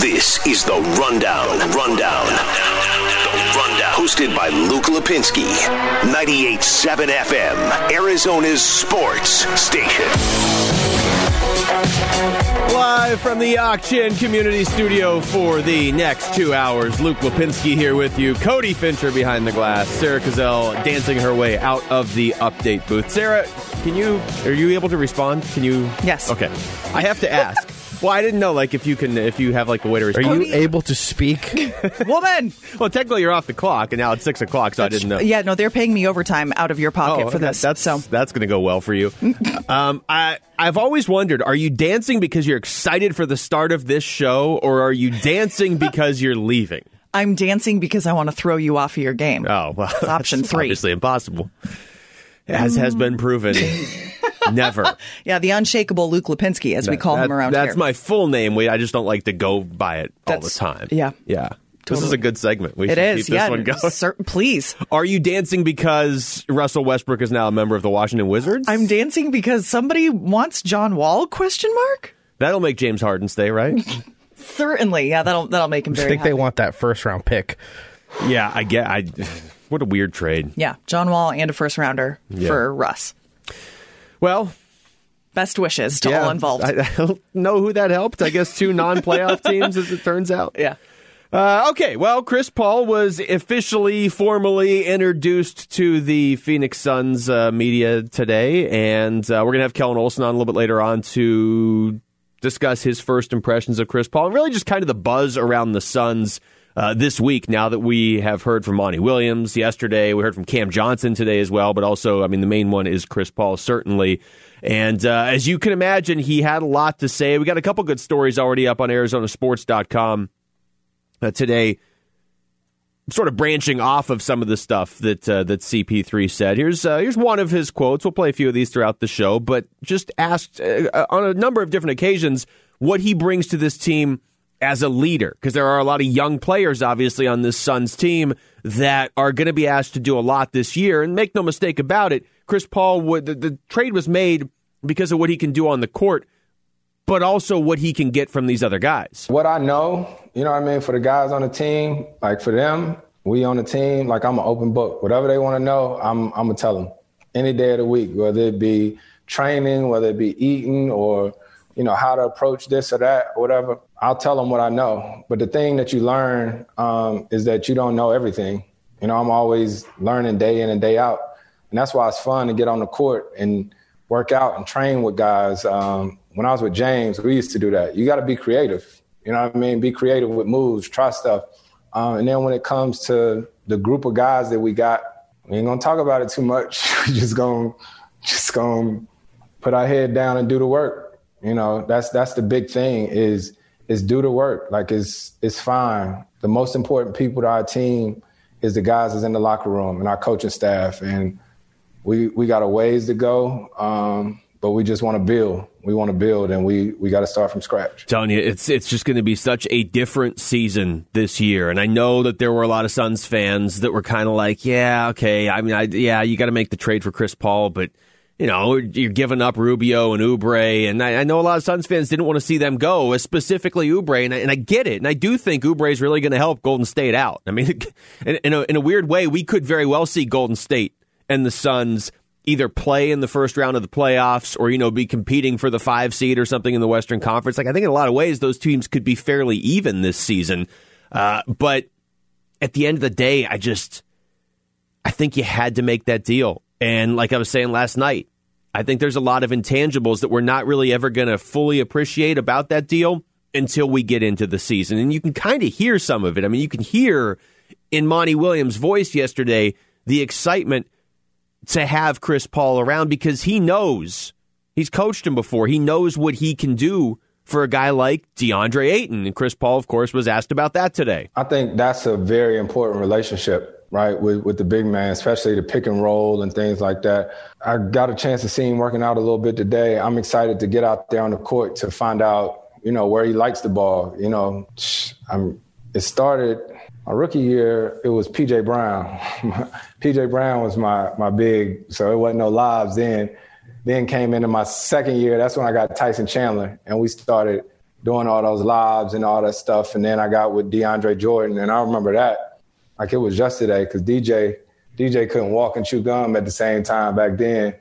This is the Rundown. Rundown. The Rundown. Hosted by Luke Lapinski. 98.7 FM. Arizona's sports station. Live from the Auction Community Studio for the next two hours. Luke Lapinski here with you. Cody Fincher behind the glass. Sarah Cazell dancing her way out of the update booth. Sarah, can you, are you able to respond? Can you? Yes. Okay. I have to ask. Well, I didn't know, like, if you can, if you have, like, a way to Are respond. you able to speak? Woman. well, technically, you're off the clock, and now it's six o'clock, so I didn't know. Yeah, no, they're paying me overtime out of your pocket Oh, for okay. this. That's so that's going to go well for you. um, I I've always wondered: Are you dancing because you're excited for the start of this show, or are you dancing because you're leaving? I'm dancing because I want to throw you off of your game. Oh, well, It's option that's three. Obviously impossible, as has been mm. proven. Never. Yeah, the unshakable Luke Lapinski, as we call That- him around That's here. That's my full name. We I just don't like to go by it all the time. yeah. yeah. This is a good segment. We It should is. keep this yeah, one going. cer- please. Are you dancing because Russell Westbrook is now a member of the Washington Wizards? I'm dancing because somebody wants John Wall? Question mark. That'll make James Harden stay, right? Certainly, yeah. That'll that'll make him I very. think they want that first round pick. yeah, I get. I. What a weird trade. Yeah, John Wall and a first rounder Yeah. for Russ. Well, Best wishes to all involved. I, I don't know who that helped. I guess two non-playoff teams, as it turns out. yeah. Uh, okay, well, Chris Paul was officially, formally introduced to the Phoenix Suns uh, media today, and uh, we're going to have Kellen Olson on a little bit later on to discuss his first impressions of Chris Paul and really just kind of the buzz around the Suns uh, this week. Now that we have heard from Monty Williams yesterday, we heard from Cam Johnson today as well, but also, I mean, the main one is Chris Paul, certainly. And uh, as you can imagine, he had a lot to say. We got a couple good stories already up on ArizonaSports.com uh, today, sort of branching off of some of the stuff that uh, that CP3 said. Here's uh, here's one of his quotes. We'll play a few of these throughout the show, but just asked uh, on a number of different occasions what he brings to this team as a leader, because there are a lot of young players, obviously, on this Suns team that are going to be asked to do a lot this year. And make no mistake about it, Chris Paul would the, the trade was made because of what he can do on the court. But also what he can get from these other guys. What I know, you know what I mean, for the guys on the team, like for them, we on the team, like I'm an open book. Whatever they want to know, I'm I'm gonna tell them any day of the week, whether it be training, whether it be eating, or you know how to approach this or that, or whatever. I'll tell them what I know. But the thing that you learn um, is that you don't know everything. You know, I'm always learning day in and day out, and that's why it's fun to get on the court and work out and train with guys. Um, when I was with James, we used to do that. You got to be creative. You know what I mean? Be creative with moves, try stuff. Uh, and then when it comes to the group of guys that we got, we ain't gonna talk about it too much. we just gonna just gonna put our head down and do the work. You know, that's that's the big thing is is do the work. Like it's it's fine. The most important people to our team is the guys that's in the locker room and our coaching staff. And we we got a ways to go. Um, but we just want to build. We want to build, and we we got to start from scratch. telling you, it's it's just going to be such a different season this year. And I know that there were a lot of Suns fans that were kind of like, yeah, okay, I mean, I, yeah, you got to make the trade for Chris Paul, but you know, you're giving up Rubio and Oubre. and I, I know a lot of Suns fans didn't want to see them go, specifically Oubre. and I, and I get it, and I do think Oubre is really going to help Golden State out. I mean, in, in a, in a weird way, we could very well see Golden State and the Suns either play in the first round of the playoffs or you know be competing for the five seed or something in the Western Conference. Like I think in a lot of ways those teams could be fairly even this season. Uh, but at the end of the day, I just I think you had to make that deal. And like I was saying last night, I think there's a lot of intangibles that we're not really ever going to fully appreciate about that deal until we get into the season. And you can kind of hear some of it. I mean, you can hear in Monty Williams' voice yesterday the excitement to have Chris Paul around because he knows he's coached him before. He knows what he can do for a guy like DeAndre Ayton. And Chris Paul, of course, was asked about that today. I think that's a very important relationship, right, with, with the big man, especially the pick and roll and things like that. I got a chance to see him working out a little bit today. I'm excited to get out there on the court to find out, you know, where he likes the ball. You know, I'm, it started my rookie year, it was PJ Brown. PJ Brown was my my big, so it wasn't no lives then. Then came into my second year, that's when I got Tyson Chandler, and we started doing all those lives and all that stuff. And then I got with DeAndre Jordan, and I remember that like it was yesterday because DJ DJ couldn't walk and chew gum at the same time back then.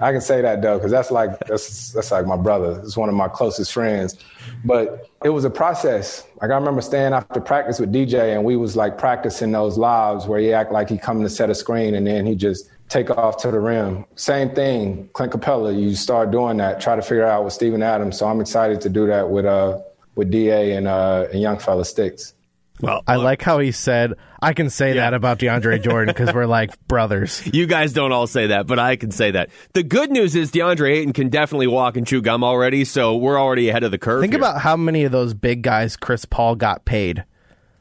I can say that though, because that's like that's that's like my brother. It's one of my closest friends. But it was a process. Like I remember staying after practice with DJ, and we was like practicing those lives where he act like he coming to set a screen, and then he just take off to the rim. Same thing, Clint Capela. You start doing that. Try to figure out with Steven Adams. So I'm excited to do that with uh with Da and uh and young fella Sticks. Well, I like how he said, I can say Yeah. that about DeAndre Jordan because we're like brothers. You guys don't all say that, but I can say that. The good news is DeAndre Ayton can definitely walk and chew gum already, so we're already ahead of the curve. Think here. about how many of those big guys Chris Paul got paid.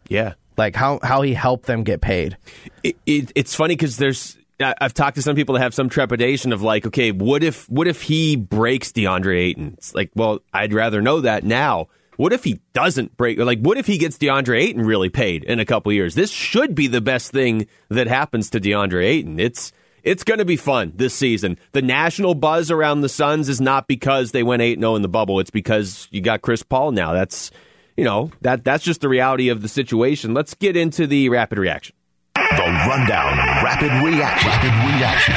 yeah. Like how, how he helped them get paid. It, it, it's funny because there's I've talked to some people that have some trepidation of like, okay, what if what if he breaks DeAndre Ayton? It's like, well, I'd rather know that now. What if he doesn't break? Like, what if he gets DeAndre Ayton really paid in a couple years? This should be the best thing that happens to DeAndre Ayton. It's it's going to be fun this season. The national buzz around the Suns is not because they went 8 0 in the bubble. It's because you got Chris Paul now. That's, you know, that that's just the reality of the situation. Let's get into the rapid reaction. The Rundown Rapid Reaction. Rapid Reaction.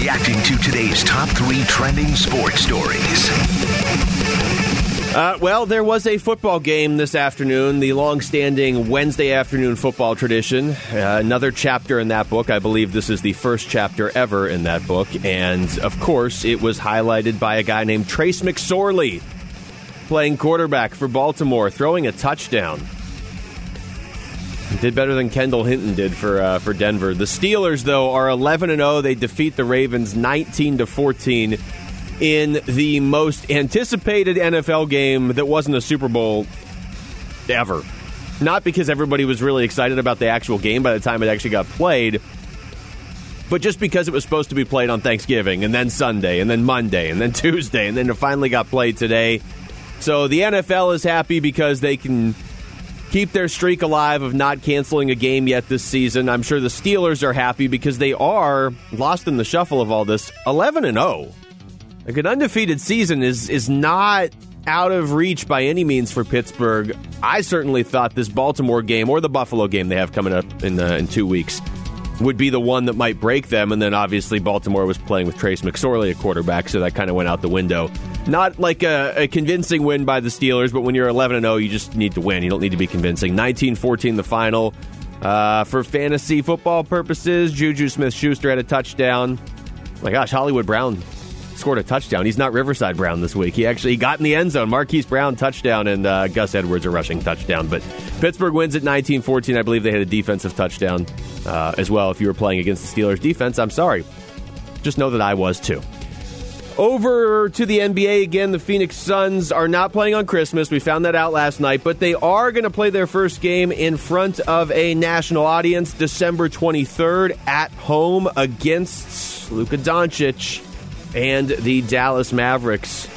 Reacting to today's top three trending sports stories. Uh, well, there was a football game this afternoon, the long-standing Wednesday afternoon football tradition. Uh, another chapter in that book. I believe this is the first chapter ever in that book. And, of course, it was highlighted by a guy named Trace McSorley playing quarterback for Baltimore, throwing a touchdown. Did better than Kendall Hinton did for uh, for Denver. The Steelers, though, are 11 and 0. They defeat the Ravens 19 to 14 in the most anticipated NFL game that wasn't a Super Bowl ever. Not because everybody was really excited about the actual game by the time it actually got played, but just because it was supposed to be played on Thanksgiving and then Sunday and then Monday and then Tuesday and then it finally got played today. So the NFL is happy because they can keep their streak alive of not canceling a game yet this season. I'm sure the Steelers are happy because they are lost in the shuffle of all this 11 and 0. Like an undefeated season is is not out of reach by any means for Pittsburgh. I certainly thought this Baltimore game or the Buffalo game they have coming up in uh, in 2 weeks would be the one that might break them and then obviously Baltimore was playing with Trace McSorley at quarterback so that kind of went out the window. Not like a, a convincing win by the Steelers, but when you're 11 and 0, you just need to win. You don't need to be convincing. 19-14 the final. Uh, for fantasy football purposes, Juju Smith-Schuster had a touchdown. My gosh, Hollywood Brown scored a touchdown. He's not Riverside Brown this week. He actually got in the end zone. Marquise Brown touchdown and uh, Gus Edwards a rushing touchdown. But Pittsburgh wins at 19-14. I believe they had a defensive touchdown uh, as well. If you were playing against the Steelers defense, I'm sorry. Just know that I was too. Over to the NBA again. The Phoenix Suns are not playing on Christmas. We found that out last night, but they are going to play their first game in front of a national audience December 23rd at home against Luka Doncic and the Dallas Mavericks.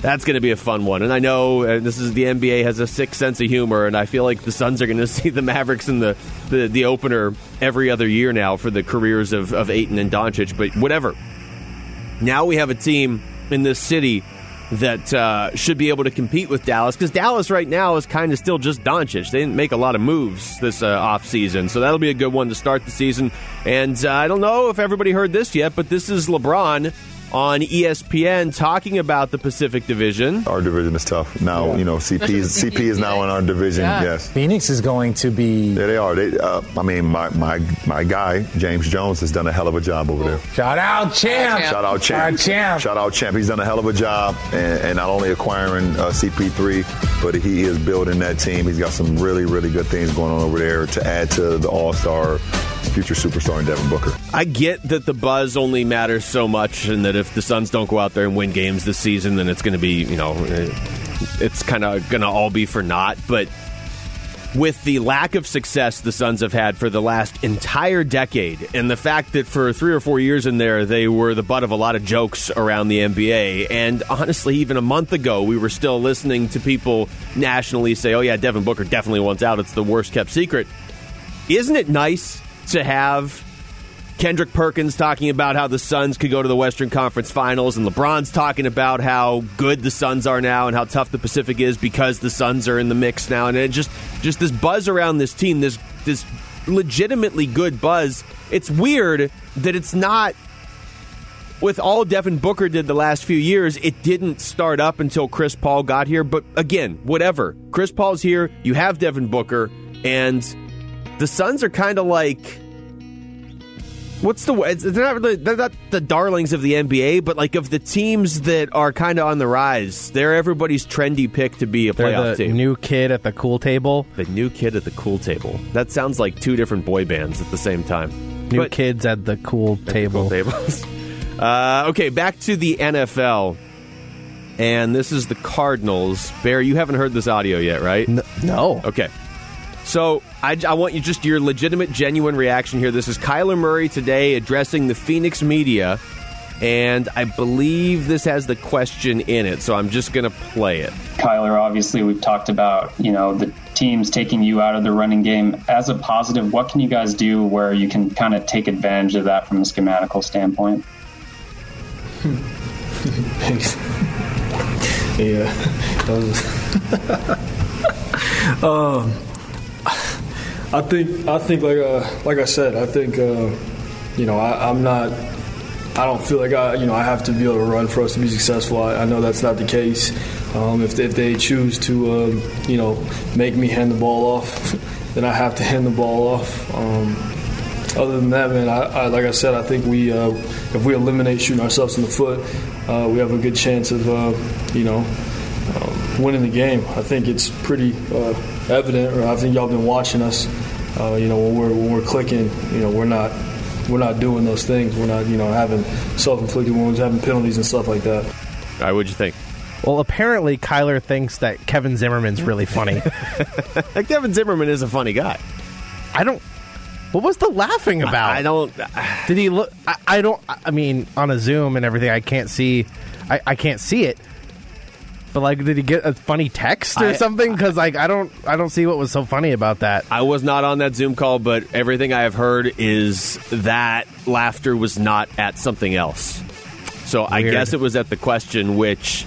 That's going to be a fun one. And I know uh, this is the NBA has a sick sense of humor, and I feel like the Suns are going to see the Mavericks in the, the, the opener every other year now for the careers of, of Ayton and Doncic, but whatever. Now we have a team in this city that uh, should be able to compete with Dallas because Dallas right now is kind of still just Doncic. They didn't make a lot of moves this uh, offseason, so that'll be a good one to start the season. And uh, I don't know if everybody heard this yet, but this is LeBron on ESPN talking about the Pacific Division. Our division is tough now. You know, CP is CP is now in our division. Yes. Phoenix is going to be. Yeah, they are. They, uh, I mean, my, my my guy James Jones has done a hell of a job over there. Shout out, champ. Shout out champ. Our champ. Shout out champ. He's done a hell of a job, and, and not only acquiring uh, CP3, but he is building that team. He's got some really really good things going on over there to add to the All Star, future superstar in Devin Booker. I get that the buzz only matters so much, and that if the Suns don't go out there and win games this season, then it's going to be, you know, eh, it's kind of going to all be for naught. But with the lack of success the Suns have had for the last entire decade, and the fact that for three or four years in there, they were the butt of a lot of jokes around the NBA. And honestly, even a month ago, we were still listening to people nationally say, oh, yeah, Devin Booker definitely wants out. It's the worst kept secret. Isn't it nice to have Kendrick Perkins talking about how the Suns could go to the Western Conference Finals, and LeBron's talking about how good the Suns are now and how tough the Pacific is because the Suns are in the mix now, and it just just this buzz around this team, this this legitimately good buzz. It's weird that it's not with all Devin Booker did the last few years, it didn't start up until Chris Paul got here. But again, whatever. Chris Paul's here, you have Devin Booker, and the Suns are kind of like. What's the way? They're not really they're not the darlings of the NBA, but like of the teams that are kind of on the rise. They're everybody's trendy pick to be a They're playoff the team. new kid at the cool table. the new kid at the cool table. That sounds like two different boy bands at the same time. New But- kids at the cool table. Cool tables. Uh, okay, back to the NFL. And this is the Cardinals. Bear, you haven't heard this audio yet, right? N- no. Okay. So I, I want you just your legitimate, genuine reaction here. This is Kyler Murray today addressing the Phoenix media, and I believe this has the question in it. So I'm just going to play it. Kyler, obviously, we've talked about, you know, the teams taking you out of the running game. As a positive, what can you guys do where you can kind of take advantage of that from a schematical standpoint? Thanks. yeah. That was- um, I think I think like uh, like I said, I think uh, you know I, I'm not. I don't feel like I you know I have to be able to run for us to be successful. I, I know that's not the case. Um, if, they, if they choose to um, you know make me hand the ball off, then I have to hand the ball off. Um, other than that, man, I, I, like I said, I think we uh, if we eliminate shooting ourselves in the foot, uh, we have a good chance of uh, you know um, winning the game. I think it's pretty uh, evident, or I think y'all been watching us. Uh, you know, when we're when we're clicking, you know, we're not we're not doing those things. We're not you know having self-inflicted wounds, having penalties and stuff like that. All right, what'd you think? Well, apparently Kyler thinks that Kevin Zimmerman's really funny. Like Devin Zimmerman is a funny guy. I don't. What was the laughing about? I don't. Did he look? I, I don't. I mean, on a Zoom and everything, I can't see. I, I can't see it. But like, did he get a funny text or I- something? Because like, I don't. I don't see what was so funny about that. I was not on that Zoom call, but everything I have heard is that laughter was not at something else. So I guess it was at the question, which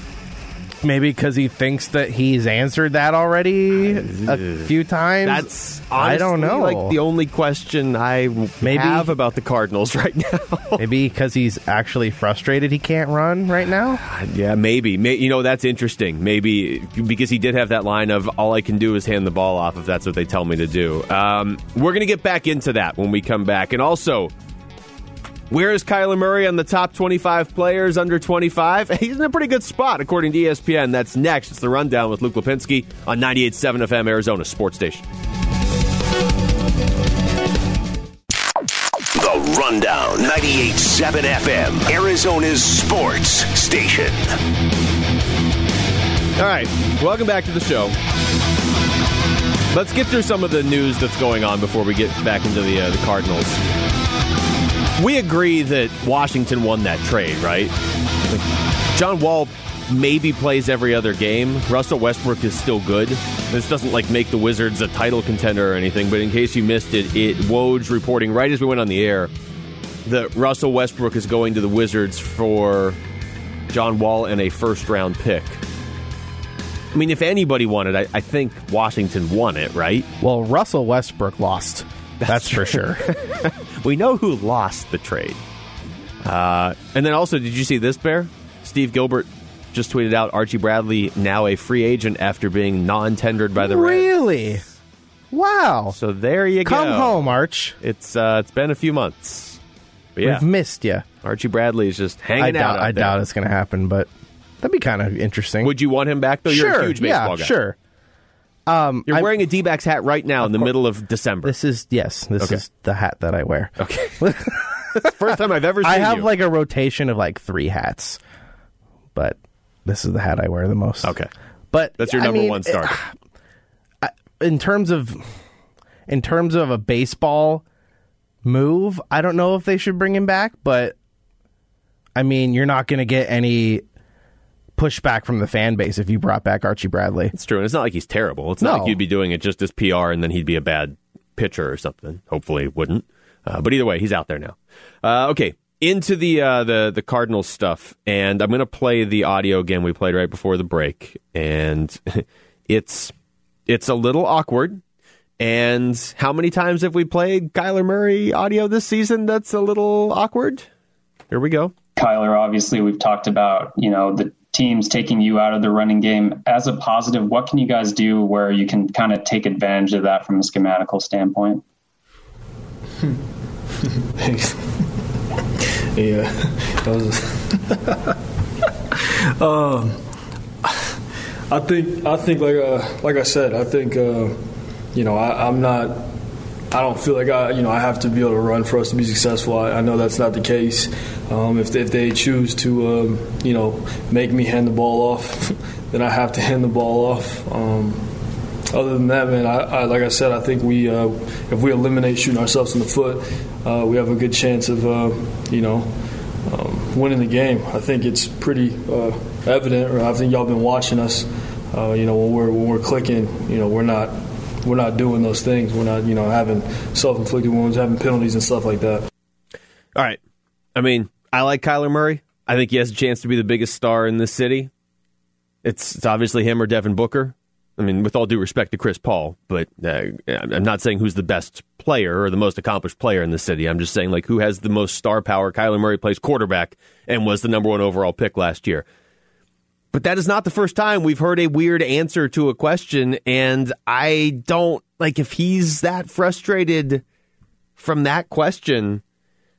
Maybe because he thinks that he's answered that already a few times. that's I don't know. Like the only question I Maybe- have about the Cardinals right now. Maybe because he's actually frustrated he can't run right now. yeah, maybe. May, you know, that's interesting. Maybe because he did have that line of "all I can do is hand the ball off if that's what they tell me to do." Um, we're going to get back into that when we come back, and also. Where is Kyler Murray on the top 25 players under 25? He's in a pretty good spot, according to ESPN. That's next. It's the Rundown with Luke Lapinski on 98.7 FM, Arizona Sports Station. The Rundown. 98.7 FM. Arizona's sports station. All right, welcome back to the show. Let's get through some of the news that's going on before we get back into the uh, the Cardinals. We agree that Washington won that trade, right? Like, John Wall maybe plays every other game. Russell Westbrook is still good. This doesn't like make the Wizards a title contender or anything, but in case you missed it, it Woj reporting right as we went on the air that Russell Westbrook is going to the Wizards for John Wall and a first round pick. I mean, if anybody won it, I, I think Washington won it, right? Well, Russell Westbrook lost. That's, for sure. We know who lost the trade. Uh, and then also, did you see this, Bear? Steve Gilbert just tweeted out Archie Bradley now a free agent after being non-tendered by the Reds. really? Wow. So there you Come go. Come home, Arch. It's uh, it's been a few months. But yeah, We've missed you. Archie Bradley is just hanging I out. doubt. out I there. doubt it's going to happen, but that'd be kind of interesting. Would you want him back though? You're sure. a huge baseball yeah. guy. Sure. Um, You're I'm- wearing a D-backs hat right now in the middle of December. This is yes. This Okay. is the hat that I wear. okay. First time I've ever seen it. I have you. like a rotation of like three hats, but this is the hat I wear the most. Okay. but That's your I number mean, one starter. in terms of in terms of a baseball move, I don't know if they should bring him back, but I mean, you're not going to get any pushback from the fan base if you brought back Archie Bradley. It's true, and it's not like he's terrible. It's not No. like you'd be doing it just as PR and then he'd be a bad pitcher or something. Hopefully, it wouldn't. Uh, but either way, he's out there now. Uh, okay, into the uh, the the Cardinals stuff, and I'm going to play the audio again we played right before the break, and it's it's a little awkward. And how many times have we played Kyler Murray audio this season? That's a little awkward. Here we go. Kyler, obviously, we've talked about you know the teams taking you out of the running game as a positive. What can you guys do where you can kind of take advantage of that from a schematical standpoint? yeah, that was. um, I think I think like uh, like I said, I think uh, you know I, I'm not. I don't feel like I, you know, I have to be able to run for us to be successful. I, I know that's not the case. Um, if, they, if they choose to, um, you know, make me hand the ball off, then I have to hand the ball off. Um, other than that, man, I, I, like I said, I think we, uh, if we eliminate shooting ourselves in the foot, uh, we have a good chance of, uh, you know, um, winning the game. I think it's pretty uh, evident. I think y'all been watching us. Uh, you know, when we're when we're clicking, you know, we're not we're not doing those things. We're not, you know, having self-inflicted wounds, having penalties and stuff like that. All right. I mean, I like Kyler Murray. I think he has a chance to be the biggest star in this city. It's, it's obviously him or Devin Booker. I mean, with all due respect to Chris Paul, but uh, I'm not saying who's the best player or the most accomplished player in the city. I'm just saying like who has the most star power. Kyler Murray plays quarterback and was the number one overall pick last year. But that is not the first time we've heard a weird answer to a question. And I don't like if he's that frustrated from that question.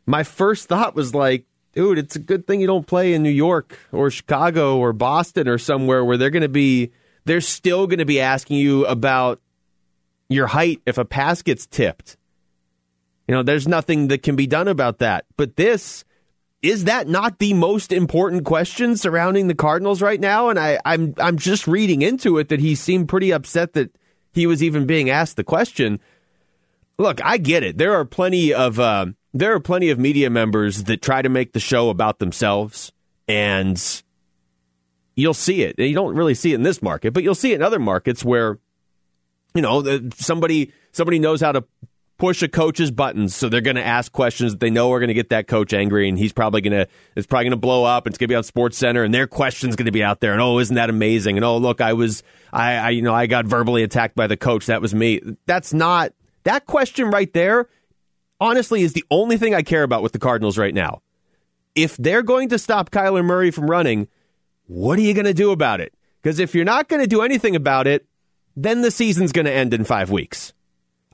My first thought was like, dude, it's a good thing you don't play in New York or Chicago or Boston or somewhere where they're going to be, they're still going to be asking you about your height if a pass gets tipped. You know, there's nothing that can be done about that. But this, is that not the most important question surrounding the Cardinals right now? And I, I'm I'm just reading into it that he seemed pretty upset that he was even being asked the question. Look, I get it. There are plenty of uh, there are plenty of media members that try to make the show about themselves, and you'll see it. You don't really see it in this market, but you'll see it in other markets where you know somebody somebody knows how to push a coach's buttons, so they're going to ask questions that they know are going to get that coach angry, and he's probably going to it's probably going to blow up. It's going to be on Sports Center, and their question's going to be out there. And oh, isn't that amazing? And oh, look, I was I, I you know I got verbally attacked by the coach. That was me. That's not that question right there. Honestly, is the only thing I care about with the Cardinals right now. If they're going to stop Kyler Murray from running, what are you going to do about it? Because if you're not going to do anything about it, then the season's going to end in five weeks.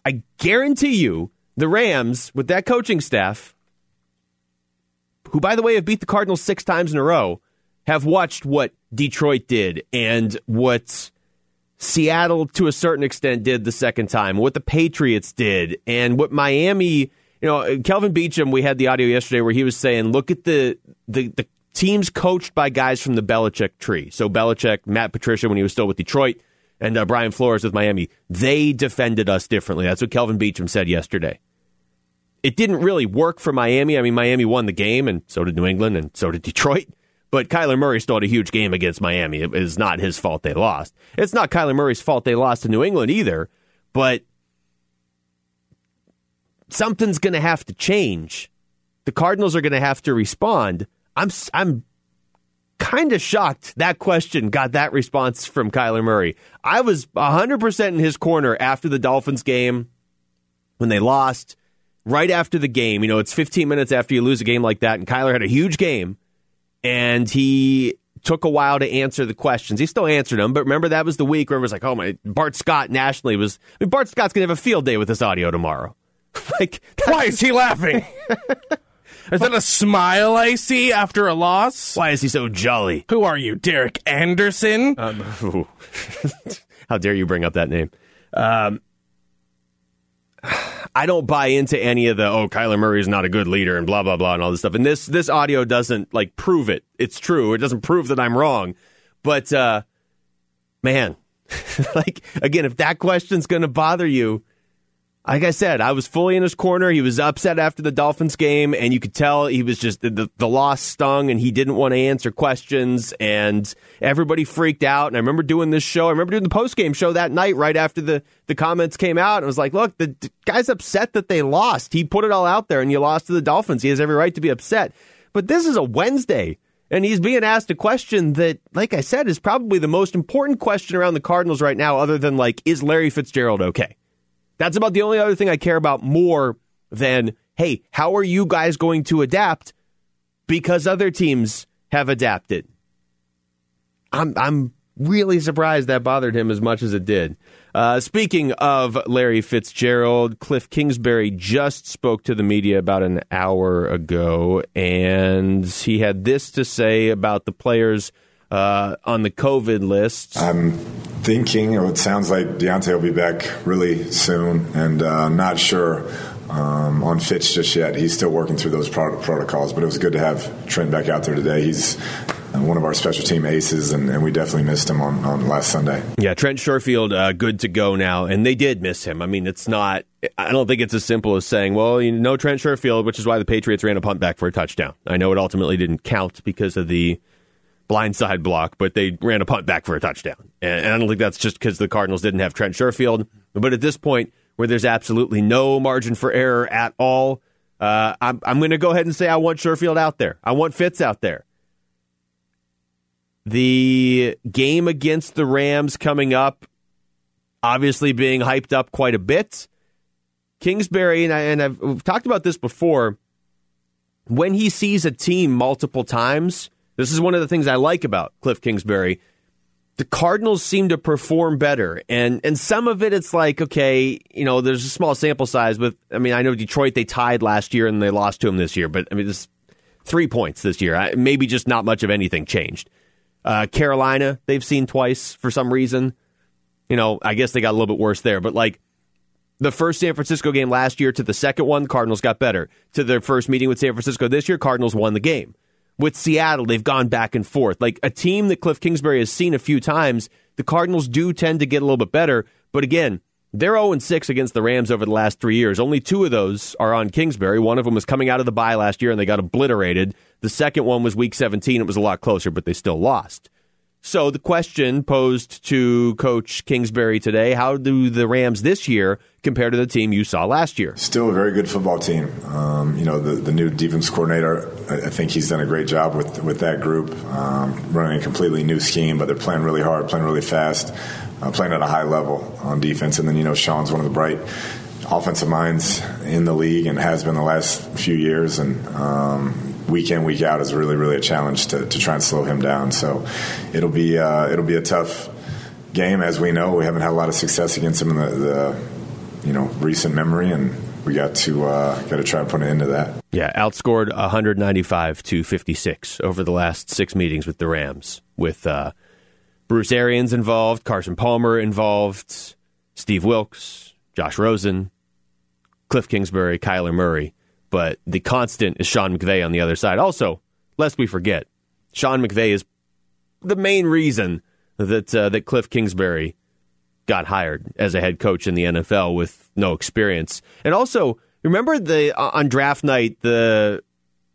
I guarantee you, the Rams, with that coaching staff, who, by the way, have beat the Cardinals six times in a row, have watched what Detroit did and what Seattle, to a certain extent, did the second time, what the Patriots did, and what Miami. You know, Kelvin Beachum, we had the audio yesterday where he was saying, look at the, the, the teams coached by guys from the Belichick tree. So Belichick, Matt Patricia, when he was still with Detroit, and uh, Brian Flores with Miami, they defended us differently. That's what Kelvin Beachum said yesterday. It didn't really work for Miami. I mean, Miami won the game, and so did New England, and so did Detroit. But Kyler Murray still had a huge game against Miami. It is not his fault they lost. It's not Kyler Murray's fault they lost to New England either. But something's going to have to change. The Cardinals are going to have to respond. I'm I'm kind of shocked that question got that response from Kyler Murray. I was 100% in his corner after the Dolphins game when they lost. Right after the game, you know, it's 15 minutes after you lose a game like that, and Kyler had a huge game, and he took a while to answer the questions. He still answered them, but remember that was the week where it was like, oh my, Bart Scott nationally was. I mean, Bart Scott's gonna have a field day with this audio tomorrow. like, why is he laughing? Is that a smile I see after a loss? Why is he so jolly? Who are you, Derek Anderson? Um, how dare you bring up that name? Um, I don't buy into any of the oh Kyler Murray is not a good leader and blah blah blah and all this stuff. And this this audio doesn't like prove it. It's true. It doesn't prove that I'm wrong. But uh, man, like again, if that question's going to bother you, like I said, I was fully in his corner. He was upset after the Dolphins game, and you could tell he was just the, the loss stung, and he didn't want to answer questions, and everybody freaked out. And I remember doing this show. I remember doing the post game show that night, right after the the comments came out. And I was like, "Look, the, the guy's upset that they lost. He put it all out there, and you lost to the Dolphins. He has every right to be upset." But this is a Wednesday. And he's being asked a question that, like I said, is probably the most important question around the Cardinals right now, other than like, is Larry Fitzgerald okay? That's about the only other thing I care about more than, hey, how are you guys going to adapt because other teams have adapted? I'm I'm really surprised that bothered him as much as it did. Uh, speaking of Larry Fitzgerald, Cliff Kingsbury just spoke to the media about an hour ago, and he had this to say about the players uh, on the COVID list. I'm thinking, or it sounds like Diontae will be back really soon, and uh, not sure um, on Fitz just yet. He's still working through those pro- protocols, but it was good to have Trent back out there today. He's one of our special team aces, and, and we definitely missed him on, on last Sunday. Yeah, Trent Sherfield, uh, good to go now, and they did miss him. I mean, it's not. I don't think it's as simple as saying, "Well, you know, Trent Sherfield," which is why the Patriots ran a punt back for a touchdown. I know it ultimately didn't count because of the blindside block, but they ran a punt back for a touchdown, and, I don't think that's just because the Cardinals didn't have Trent Sherfield. But at this point, where there's absolutely no margin for error at all, uh, I'm, I'm going to go ahead and say I want Sherfield out there. I want Fitz out there. The game against the Rams coming up, obviously being hyped up quite a bit. Kingsbury, and, I, and I've talked about this before, when he sees a team multiple times, this is one of the things I like about Cliff Kingsbury. The Cardinals seem to perform better. And and some of it it's like, okay, you know, there's a small sample size, but I mean, I know Detroit they tied last year and they lost to him this year, but I mean, this three points this year. Maybe just not much of anything changed. Uh, Carolina, they've seen twice for some reason. You know, I guess they got a little bit worse there, but like the first San Francisco game last year to the second one, Cardinals got better. To their first meeting with San Francisco this year, Cardinals won the game. With Seattle, they've gone back and forth. Like a team that Cliff Kingsbury has seen a few times, the Cardinals do tend to get a little bit better. But again, they're 0 6 against the Rams over the last three years. Only two of those are on Kingsbury. One of them was coming out of the bye last year and they got obliterated. The second one was week 17. It was a lot closer, but they still lost. So the question posed to Coach Kingsbury today how do the Rams this year compare to the team you saw last year? Still a very good football team. Um, you know, the, the new defense coordinator, I, I, think he's done a great job with, with that group, um, running a completely new scheme, but they're playing really hard, playing really fast, uh, playing at a high level on defense. And then, you know, Sean's one of the bright offensive minds in the league and has been the last few years. And, um, week in week out is really really a challenge to, to try and slow him down. So it'll be uh, it'll be a tough game as we know. We haven't had a lot of success against him in the, the you know recent memory, and we got to uh, got to try and put an end to that. Yeah, outscored 195 to 56 over the last six meetings with the Rams, with uh, Bruce Arians involved, Carson Palmer involved, Steve Wilks, Josh Rosen, Cliff Kingsbury, Kyler Murray but the constant is Sean McVay on the other side. Also, lest we forget, Sean McVay is the main reason that uh, that Cliff Kingsbury got hired as a head coach in the NFL with no experience. And also, remember the uh, on draft night the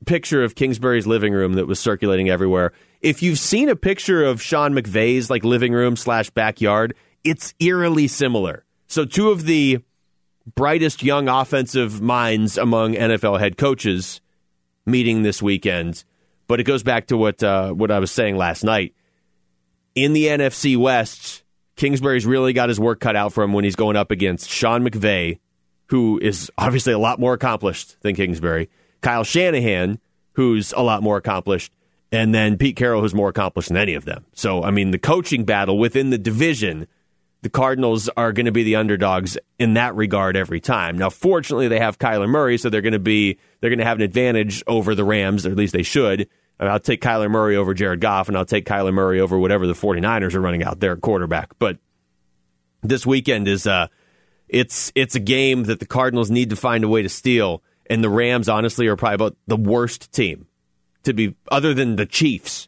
picture of Kingsbury's living room that was circulating everywhere. If you've seen a picture of Sean McVay's like living room slash backyard, it's eerily similar. So two of the brightest young offensive minds among NFL head coaches meeting this weekend. But it goes back to what uh, what I was saying last night. In the NFC West, Kingsbury's really got his work cut out for him when he's going up against Sean McVay, who is obviously a lot more accomplished than Kingsbury, Kyle Shanahan, who's a lot more accomplished, and then Pete Carroll, who's more accomplished than any of them. So, I mean, the coaching battle within the division the Cardinals are going to be the underdogs in that regard every time. Now, fortunately, they have Kyler Murray, so they're going to be they're going to have an advantage over the Rams, or at least they should. I'll take Kyler Murray over Jared Goff, and I'll take Kyler Murray over whatever the 49ers are running out there at quarterback. But this weekend is uh, it's it's a game that the Cardinals need to find a way to steal, and the Rams honestly are probably about the worst team to be, other than the Chiefs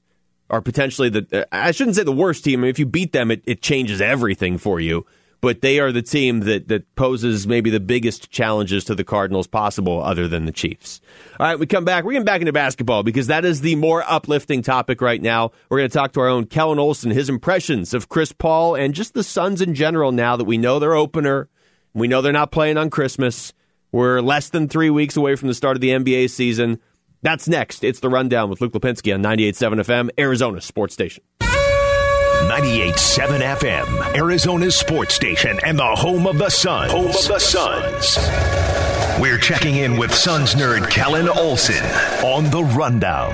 are potentially the I shouldn't say the worst team. I mean, if you beat them, it, it changes everything for you. But they are the team that, that poses maybe the biggest challenges to the Cardinals possible other than the Chiefs. All right, we come back. We're getting back into basketball because that is the more uplifting topic right now. We're going to talk to our own Kellen Olson, his impressions of Chris Paul and just the Suns in general now that we know their opener. We know they're not playing on Christmas. We're less than three weeks away from the start of the NBA season. That's next. It's the rundown with Luke Lapinski on 98.7 FM, Arizona Sports Station. 98.7 FM, Arizona's sports station and the home of the Suns. Home of the Suns. We're checking in with Suns nerd Kellen Olson on the rundown.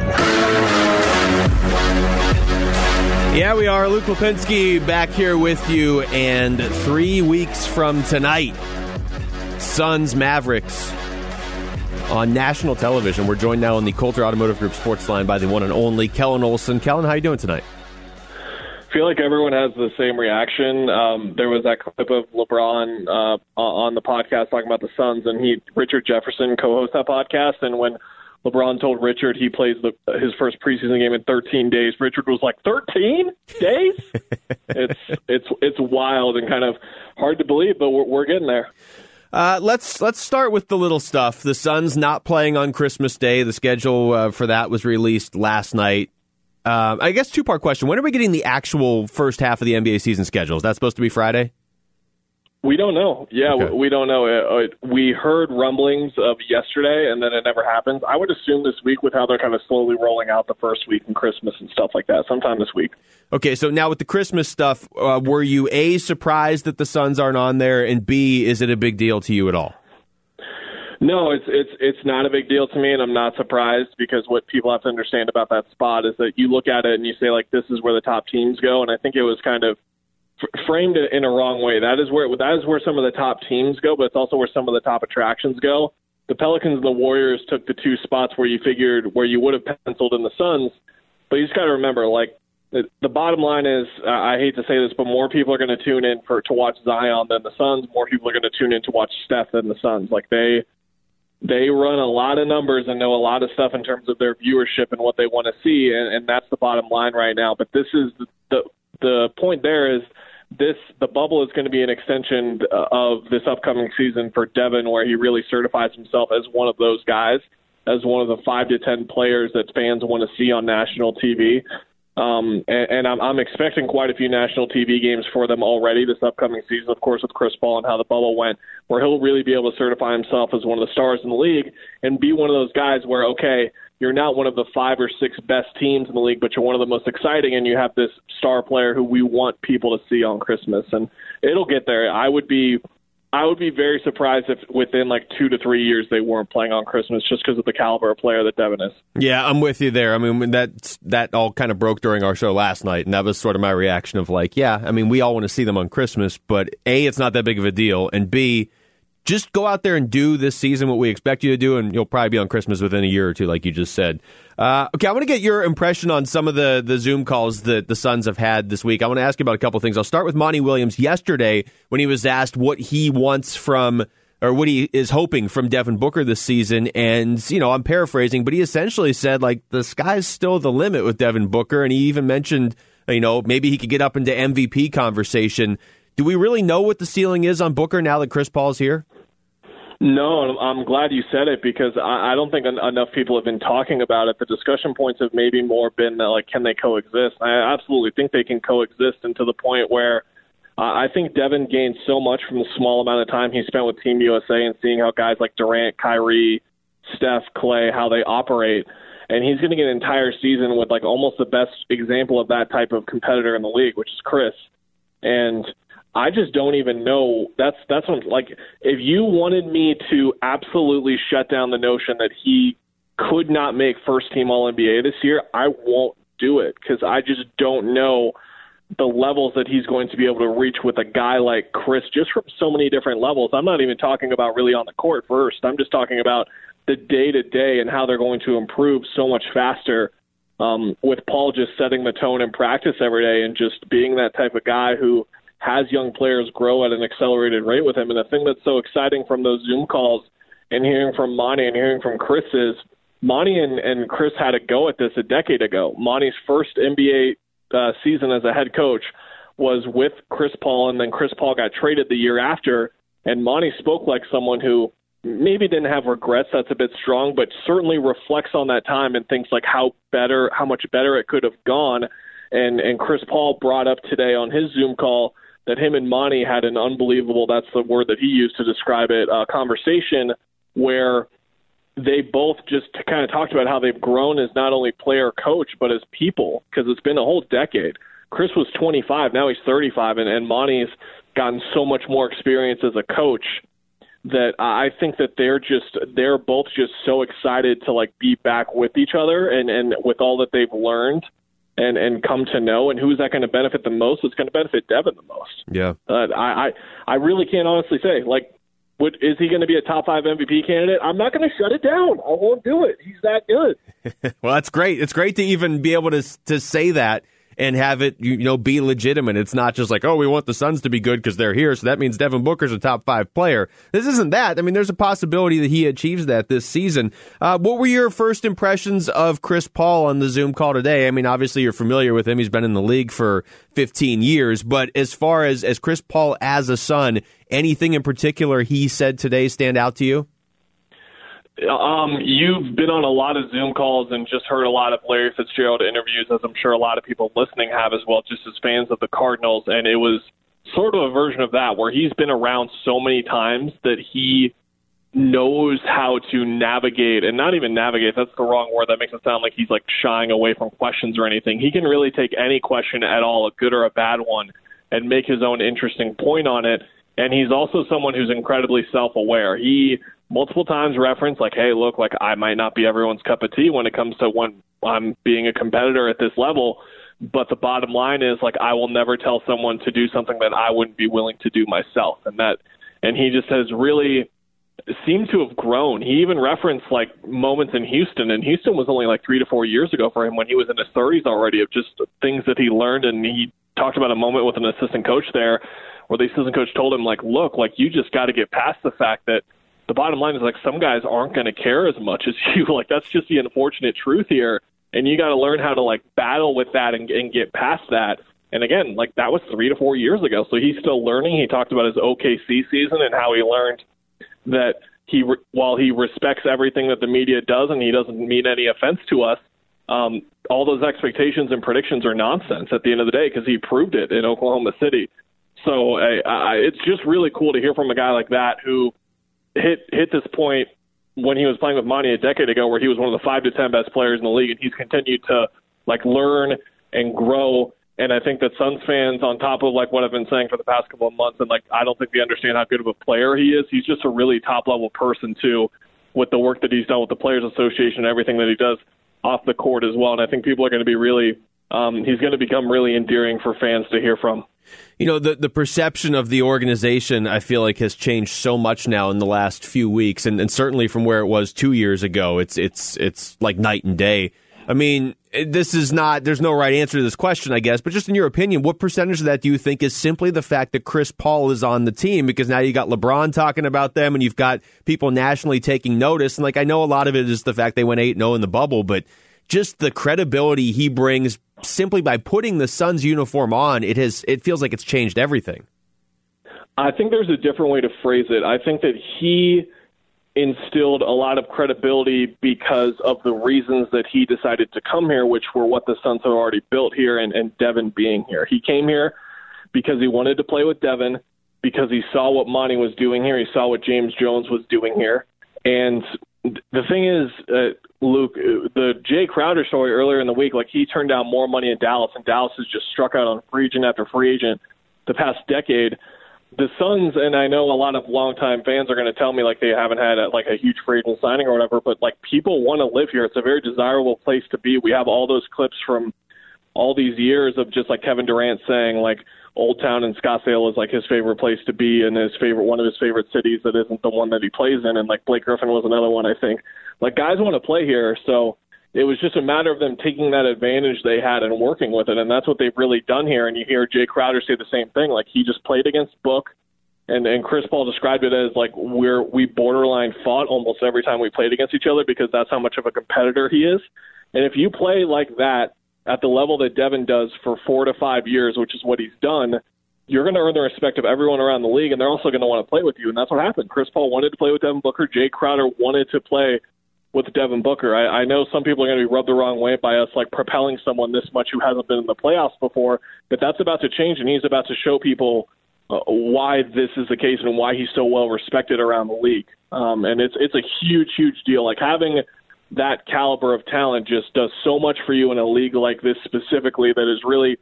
Yeah, we are. Luke Lapinski back here with you, and three weeks from tonight, Suns Mavericks on national television. We're joined now on the Coulter Automotive Group sports line by the one and only Kellen Olson. Kellen, how are you doing tonight? Feel like everyone has the same reaction. Um, there was that clip of LeBron uh, on the podcast talking about the Suns, and he Richard Jefferson co-hosts that podcast. And when LeBron told Richard he plays the, his first preseason game in 13 days, Richard was like, "13 days? it's it's it's wild and kind of hard to believe, but we're, we're getting there." Uh, let's let's start with the little stuff. The Suns not playing on Christmas Day. The schedule uh, for that was released last night. Uh, I guess two part question. When are we getting the actual first half of the NBA season schedule? Is that supposed to be Friday? We don't know. Yeah, Okay. we don't know. Uh, uh, we heard rumblings of yesterday, and then it never happens. I would assume this week, with how they're kind of slowly rolling out the first week and Christmas and stuff like that, sometime this week. Okay, so now with the Christmas stuff, uh, were you a surprised that the Suns aren't on there, and b is it a big deal to you at all? No, it's it's it's not a big deal to me, and I'm not surprised because what people have to understand about that spot is that you look at it and you say like this is where the top teams go, and I think it was kind of framed in a wrong way. That is where that is where some of the top teams go, but it's also where some of the top attractions go. The Pelicans and the Warriors took the two spots where you figured where you would have penciled in the Suns, but you just got to remember like. The, the bottom line is, uh, I hate to say this, but more people are going to tune in for to watch Zion than the Suns. More people are going to tune in to watch Steph than the Suns. Like they, they run a lot of numbers and know a lot of stuff in terms of their viewership and what they want to see, and, and that's the bottom line right now. But this is the the, the point. There is this the bubble is going to be an extension of this upcoming season for Devin, where he really certifies himself as one of those guys, as one of the five to ten players that fans want to see on national TV. Um, and, and I'm, I'm expecting quite a few national TV games for them already this upcoming season, of course, with Chris Paul and how the bubble went, where he'll really be able to certify himself as one of the stars in the league and be one of those guys where, okay, you're not one of the five or six best teams in the league, but you're one of the most exciting, and you have this star player who we want people to see on Christmas, and it'll get there. I would be. I would be very surprised if within like two to three years they weren't playing on Christmas just because of the caliber of player that Devin is. Yeah, I'm with you there. I mean, that that all kind of broke during our show last night, and that was sort of my reaction of like, yeah, I mean, we all want to see them on Christmas, but a, it's not that big of a deal, and b, just go out there and do this season what we expect you to do, and you'll probably be on Christmas within a year or two, like you just said. Uh, okay, I want to get your impression on some of the the Zoom calls that the Suns have had this week. I want to ask you about a couple things. I'll start with Monty Williams yesterday when he was asked what he wants from or what he is hoping from Devin Booker this season. And, you know, I'm paraphrasing, but he essentially said, like, the sky's still the limit with Devin Booker. And he even mentioned, you know, maybe he could get up into MVP conversation. Do we really know what the ceiling is on Booker now that Chris Paul's here? No, I'm glad you said it because I, don't think en- enough people have been talking about it. The discussion points have maybe more been like, can they coexist? I absolutely think they can coexist, and to the point where uh, I think Devin gained so much from the small amount of time he spent with Team USA and seeing how guys like Durant, Kyrie, Steph, Clay, how they operate. And he's going to get an entire season with like almost the best example of that type of competitor in the league, which is Chris. And I just don't even know. That's that's what like if you wanted me to absolutely shut down the notion that he could not make first team All NBA this year, I won't do it because I just don't know the levels that he's going to be able to reach with a guy like Chris just from so many different levels. I'm not even talking about really on the court first. I'm just talking about the day to day and how they're going to improve so much faster um, with Paul just setting the tone in practice every day and just being that type of guy who has young players grow at an accelerated rate with him. And the thing that's so exciting from those Zoom calls and hearing from Monty and hearing from Chris is Monty and, and Chris had a go at this a decade ago. Monty's first NBA uh, season as a head coach was with Chris Paul, and then Chris Paul got traded the year after. And Monty spoke like someone who maybe didn't have regrets. That's a bit strong, but certainly reflects on that time and thinks like how better, how much better it could have gone. And and Chris Paul brought up today on his Zoom call that him and Monty had an unbelievable. That's the word that he used to describe it. Uh, conversation where they both just kind of talked about how they've grown as not only player coach but as people because it's been a whole decade. Chris was 25, now he's 35, and, and Monty's gotten so much more experience as a coach that I think that they're just they're both just so excited to like be back with each other and and with all that they've learned and and come to know and who's that going to benefit the most? It's going to benefit Devin the most. Yeah, uh, I, I I really can't honestly say like. Would, is he going to be a top five MVP candidate? I'm not going to shut it down. I won't do it. He's that good. well, that's great. It's great to even be able to to say that and have it you know be legitimate. It's not just like oh we want the Suns to be good because they're here, so that means Devin Booker's a top five player. This isn't that. I mean, there's a possibility that he achieves that this season. Uh, what were your first impressions of Chris Paul on the Zoom call today? I mean, obviously you're familiar with him. He's been in the league for 15 years, but as far as as Chris Paul as a Sun, anything in particular he said today stand out to you? Um, you've been on a lot of Zoom calls and just heard a lot of Larry Fitzgerald interviews, as I'm sure a lot of people listening have as well, just as fans of the Cardinals. And it was sort of a version of that where he's been around so many times that he knows how to navigate and not even navigate that's the wrong word that makes it sound like he's like shying away from questions or anything. He can really take any question at all a good or a bad one and make his own interesting point on it. And he's also someone who's incredibly self-aware. He multiple times reference like, hey, look, like I might not be everyone's cup of tea when it comes to when I'm being a competitor at this level. But the bottom line is like I will never tell someone to do something that I wouldn't be willing to do myself. And that and he just has really seemed to have grown. He even referenced like moments in Houston, and Houston was only like three to four years ago for him when he was in his 30s already of just things that he learned. And he talked about a moment with an assistant coach there where the assistant coach told him like, look, like you just got to get past the fact that the bottom line is like some guys aren't going to care as much as you. Like that's just the unfortunate truth here, and you got to learn how to like battle with that and, and get past that. And again, like that was three to four years ago, so he's still learning. He talked about his OKC season and how he learned that he, re- while he respects everything that the media does and he doesn't mean any offense to us, um, all those expectations and predictions are nonsense at the end of the day because he proved it in Oklahoma City. So I, I, it's just really cool to hear from a guy like that who hit hit this point when he was playing with Monty a decade ago, where he was one of the five to ten best players in the league, and he's continued to like learn and grow. And I think that Suns fans, on top of like what I've been saying for the past couple of months, and like I don't think they understand how good of a player he is. He's just a really top level person too, with the work that he's done with the Players Association and everything that he does off the court as well. And I think people are going to be really, um, he's going to become really endearing for fans to hear from. You know the the perception of the organization I feel like has changed so much now in the last few weeks and, and certainly from where it was two years ago it's it's it's like night and day. I mean this is not there's no right answer to this question I guess but just in your opinion what percentage of that do you think is simply the fact that Chris Paul is on the team? Because now you got LeBron talking about them and you've got people nationally taking notice and like I know a lot of it is the fact they went 8-0 in the bubble but just the credibility he brings simply by putting the Suns uniform on, it has it feels like it's changed everything. I think there's a different way to phrase it. I think that he instilled a lot of credibility because of the reasons that he decided to come here, which were what the Suns had already built here and, and Devin being here. He came here because he wanted to play with Devin, because he saw what Monty was doing here, he saw what James Jones was doing here. And the thing is, uh, Luke, the Jae Crowder story earlier in the week, like he turned down more money in Dallas, and Dallas has just struck out on free agent after free agent the past decade. The Suns, and I know a lot of longtime fans are going to tell me like they haven't had a, like a huge free agent signing or whatever, but like people want to live here. It's a very desirable place to be. We have all those clips from all these years of just like Kevin Durant saying like Old Town in Scottsdale is like his favorite place to be and his favorite one of his favorite cities that isn't the one that he plays in and like Blake Griffin was another one I think. Like guys want to play here, so it was just a matter of them taking that advantage they had and working with it and that's what they've really done here and you hear Jae Crowder say the same thing like he just played against Book and and Chris Paul described it as like we're we borderline fought almost every time we played against each other because that's how much of a competitor he is. And if you play like that at the level that Devin does for four to five years, which is what he's done, you're going to earn the respect of everyone around the league, and they're also going to want to play with you. And that's what happened. Chris Paul wanted to play with Devin Booker. Jae Crowder wanted to play with Devin Booker. I, I know some people are going to be rubbed the wrong way by us like propelling someone this much who hasn't been in the playoffs before, but that's about to change, and he's about to show people uh, why this is the case and why he's so well respected around the league. Um, and it's it's a huge, huge deal. Like having that caliber of talent just does so much for you in a league like this specifically that is really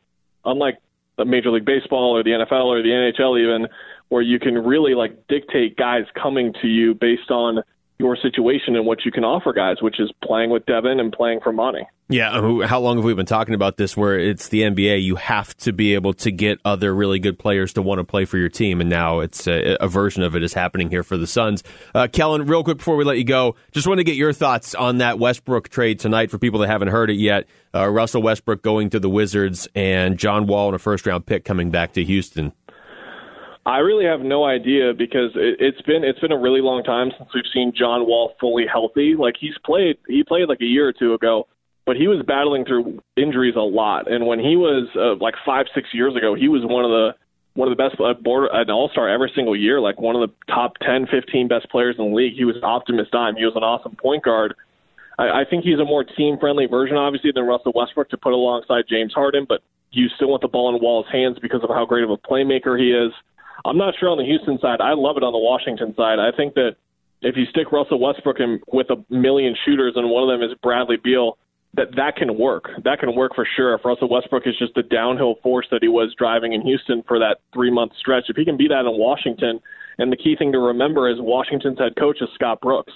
unlike the Major League Baseball or the NFL or the NHL even, where you can really like dictate guys coming to you based on your situation and what you can offer guys, which is playing with Devin and playing for money. Yeah, how long have we been talking about this? Where it's the NBA, you have to be able to get other really good players to want to play for your team, and now it's a, a version of it is happening here for the Suns. Uh, Kellan, real quick before we let you go, just want to get your thoughts on that Westbrook trade tonight for people that haven't heard it yet. Uh, Russell Westbrook going to the Wizards and John Wall and a first round pick coming back to Houston. I really have no idea because it, it's been it's been a really long time since we've seen John Wall fully healthy. Like he's played he played like a year or two ago, but he was battling through injuries a lot. And when he was uh, like five six years ago, he was one of the one of the best uh, border an all star every single year, like one of the top 10, 15 best players in the league. He was Optimus Dime. He was an awesome point guard. I, I think he's a more team friendly version, obviously, than Russell Westbrook to put alongside James Harden. But you still want the ball in Wall's hands because of how great of a playmaker he is. I'm not sure on the Houston side. I love it on the Washington side. I think that if you stick Russell Westbrook in with a million shooters and one of them is Bradley Beal, that that can work. That can work for sure. If Russell Westbrook is just the downhill force that he was driving in Houston for that three month stretch, if he can be that in Washington, and the key thing to remember is Washington's head coach is Scott Brooks,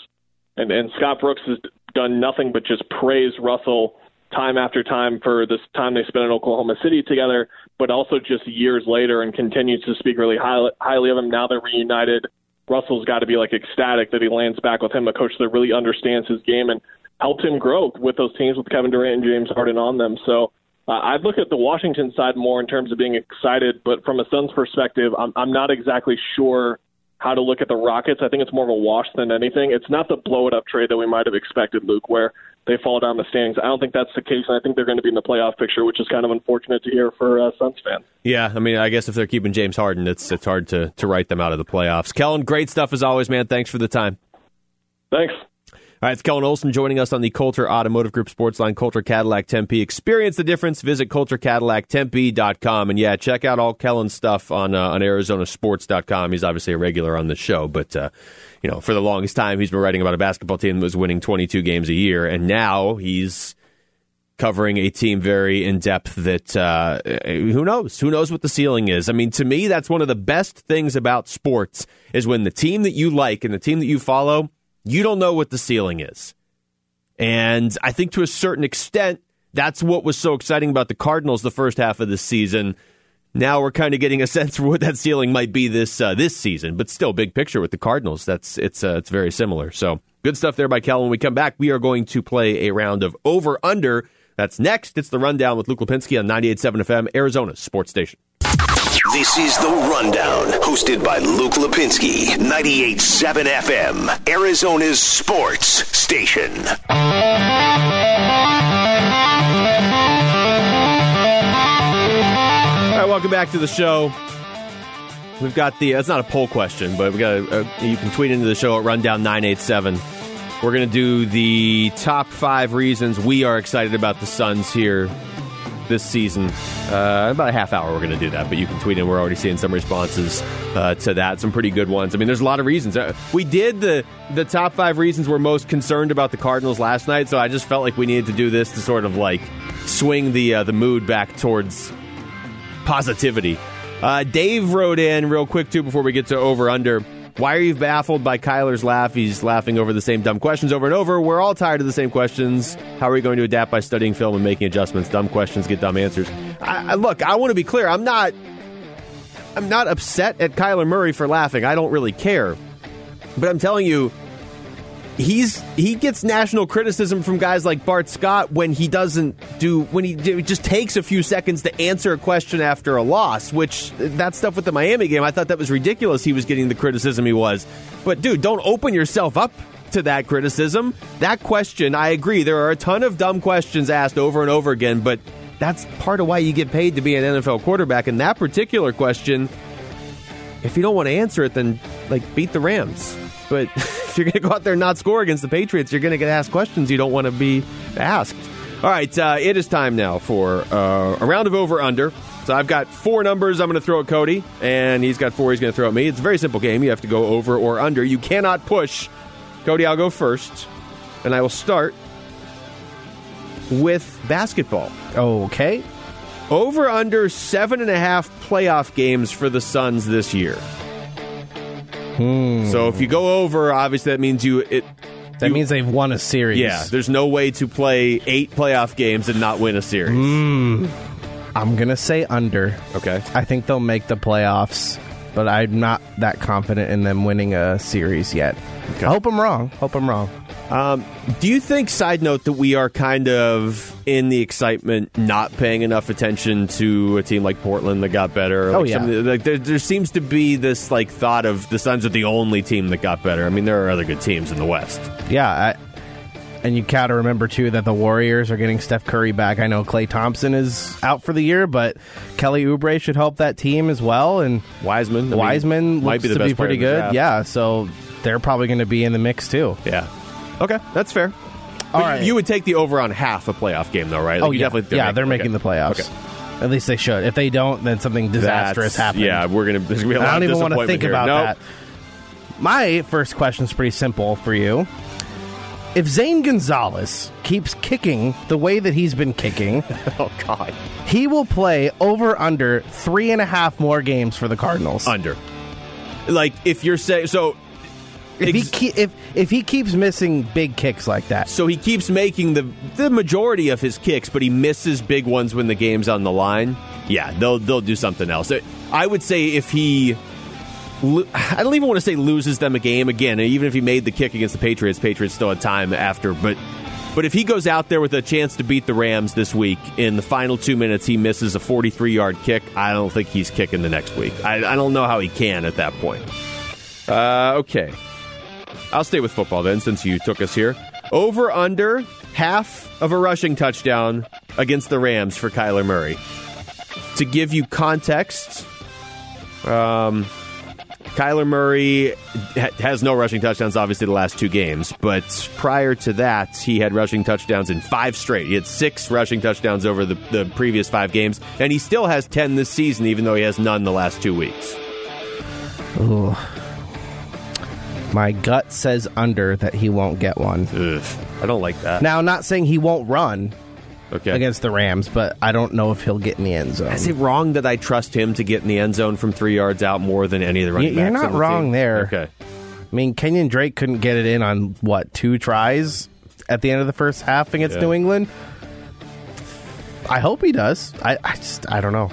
and and Scott Brooks has done nothing but just praise Russell time after time for this time they spent in Oklahoma City together, but also just years later and continues to speak really highly, highly of him. Now they're reunited. Russell's got to be like ecstatic that he lands back with him, a coach that really understands his game and helped him grow with those teams with Kevin Durant and James Harden on them. So uh, I'd look at the Washington side more in terms of being excited, but from a Suns perspective, I'm, I'm not exactly sure how to look at the Rockets. I think it's more of a wash than anything. It's not the blow it up trade that we might have expected, Luke, where they fall down the standings. I don't think that's the case, and I think they're going to be in the playoff picture, which is kind of unfortunate to hear for uh, Suns fans. Yeah, I mean, I guess if they're keeping James Harden, it's it's hard to to write them out of the playoffs. Kellan, great stuff as always, man. Thanks for the time. Thanks. All right, it's Kellan Olson joining us on the Coulter Automotive Group Sports Line, Coulter Cadillac Tempe. Experience the difference. Visit CoulterCadillacTempe.com. And yeah, check out all Kellan's stuff on uh, on ArizonaSports.com. He's obviously a regular on the show, but uh, you know, for the longest time, he's been writing about a basketball team that was winning 22 games a year, and now he's covering a team very in depth that uh, who knows who knows what the ceiling is i mean to me that's one of the best things about sports is when the team that you like and the team that you follow you don't know what the ceiling is. And I think to a certain extent, that's what was so exciting about the Cardinals the first half of the season. Now we're kind of getting a sense for what that ceiling might be this uh, this season, but still, big picture with the Cardinals, that's it's uh, it's very similar. So good stuff there by Cal. When we come back, we are going to play a round of over under. That's next. It's the rundown with Luke Lapinski on 98.7 FM, Arizona Sports Station. This is The Rundown, hosted by Luke Lapinski, 98.7 FM, Arizona's sports station. All right, welcome back to the show. We've got the, it's not a poll question, but we got a, a, you can tweet into the show at Rundown987. We're going to do the top five reasons we are excited about the Suns here this season. Uh, about a half hour, we're going to do that, but you can tweet in. We're already seeing some responses uh, to that, some pretty good ones. I mean, there's a lot of reasons. Uh, we did the the top five reasons we're most concerned about the Cardinals last night, so I just felt like we needed to do this to sort of like swing the uh, the mood back towards positivity. Uh, Dave wrote in real quick too before we get to over under. Why are you baffled by Kyler's laugh? He's laughing over the same dumb questions over and over. We're all tired of the same questions. How are we going to adapt by studying film and making adjustments? Dumb questions get dumb answers. I, I, look, I want to be clear. I'm not. I'm not upset at Kyler Murray for laughing. I don't really care. But I'm telling you, he's he gets national criticism from guys like Bart Scott when he doesn't do when he just takes a few seconds to answer a question after a loss. Which that stuff with the Miami game, I thought that was ridiculous. He was getting the criticism he was, but dude, don't open yourself up to that criticism. That question, I agree. There are a ton of dumb questions asked over and over again, but that's part of why you get paid to be an NFL quarterback. And that particular question, if you don't want to answer it, then like beat the Rams. But if you're going to go out there and not score against the Patriots, you're going to get asked questions you don't want to be asked. All right, uh, it is time now for uh, a round of over under. So I've got four numbers I'm going to throw at Cody, and he's got four he's going to throw at me. It's a very simple game. You have to go over or under. You cannot push. Cody, I'll go first, and I will start with basketball. Okay. Over under seven and a half playoff games for the Suns this year. Hmm. So if you go over, obviously that means you it. That you- means they've won a series. yeah. There's no way to play eight playoff games and not win a series. Hmm. I'm going to say under. Okay. I think they'll make the playoffs, but I'm not that confident in them winning a series yet. I hope I'm wrong. Hope I'm wrong. Um, do you think, side note, that we are kind of in the excitement not paying enough attention to a team like Portland that got better? Oh, yeah. some like there, there seems to be this like thought of the Suns are the only team that got better. I mean, there are other good teams in the West. Yeah, I, and you gotta remember too that the Warriors are getting Steph Curry back. I know Klay Thompson is out for the year, but Kelly Oubre should help that team as well. And Wiseman, I mean, Wiseman might be the to be pretty good. Yeah, so they're probably going to be in the mix too. Yeah. Okay, that's fair. All right. You would take the over on half a playoff game, though, right? Like, oh you yeah, definitely yeah, they're making the playoffs. Okay. At least they should. If they don't, then something disastrous That's- happens. Yeah, we're gonna. There's gonna be a lot I don't of even want to disappointment think here. about Nope. that. My first question is pretty simple for you. If Zane Gonzalez keeps kicking the way that he's been kicking, oh god, he will play over under three and a half more games for the Cardinals. Under. Like if you're saying so. If he ke- if if he keeps missing big kicks like that, So he keeps making the the majority of his kicks, but he misses big ones when the game's on the line. Yeah, they'll they'll do something else. I would say if he, lo- I don't even want to say loses them a game again. Even if he made the kick against the Patriots, Patriots still had time after. But but if he goes out there with a chance to beat the Rams this week in the final two minutes, he misses a 43 yard kick. I don't think he's kicking the next week. I, I don't know how he can at that point. Uh, okay. I'll stay with football then, since you took us here. Over under half of a rushing touchdown against the Rams for Kyler Murray. To give you context, um, Kyler Murray ha- has no rushing touchdowns, obviously, the last two games. But prior to that, he had rushing touchdowns in five straight. He had six rushing touchdowns over the, the previous five games. And he still has 10 this season, even though he has none the last two weeks. My gut says under that he won't get one. Ugh, I don't like that. Now, not saying he won't run okay. against the Rams, but I don't know if he'll get in the end zone. Is it wrong that I trust him to get in the end zone from three yards out more than any of the running You- You're backs not on the wrong there. Okay. I mean, Kenyon Drake couldn't get it in on what two tries at the end of the first half against Yeah. New England. I hope he does. I, I just I don't know.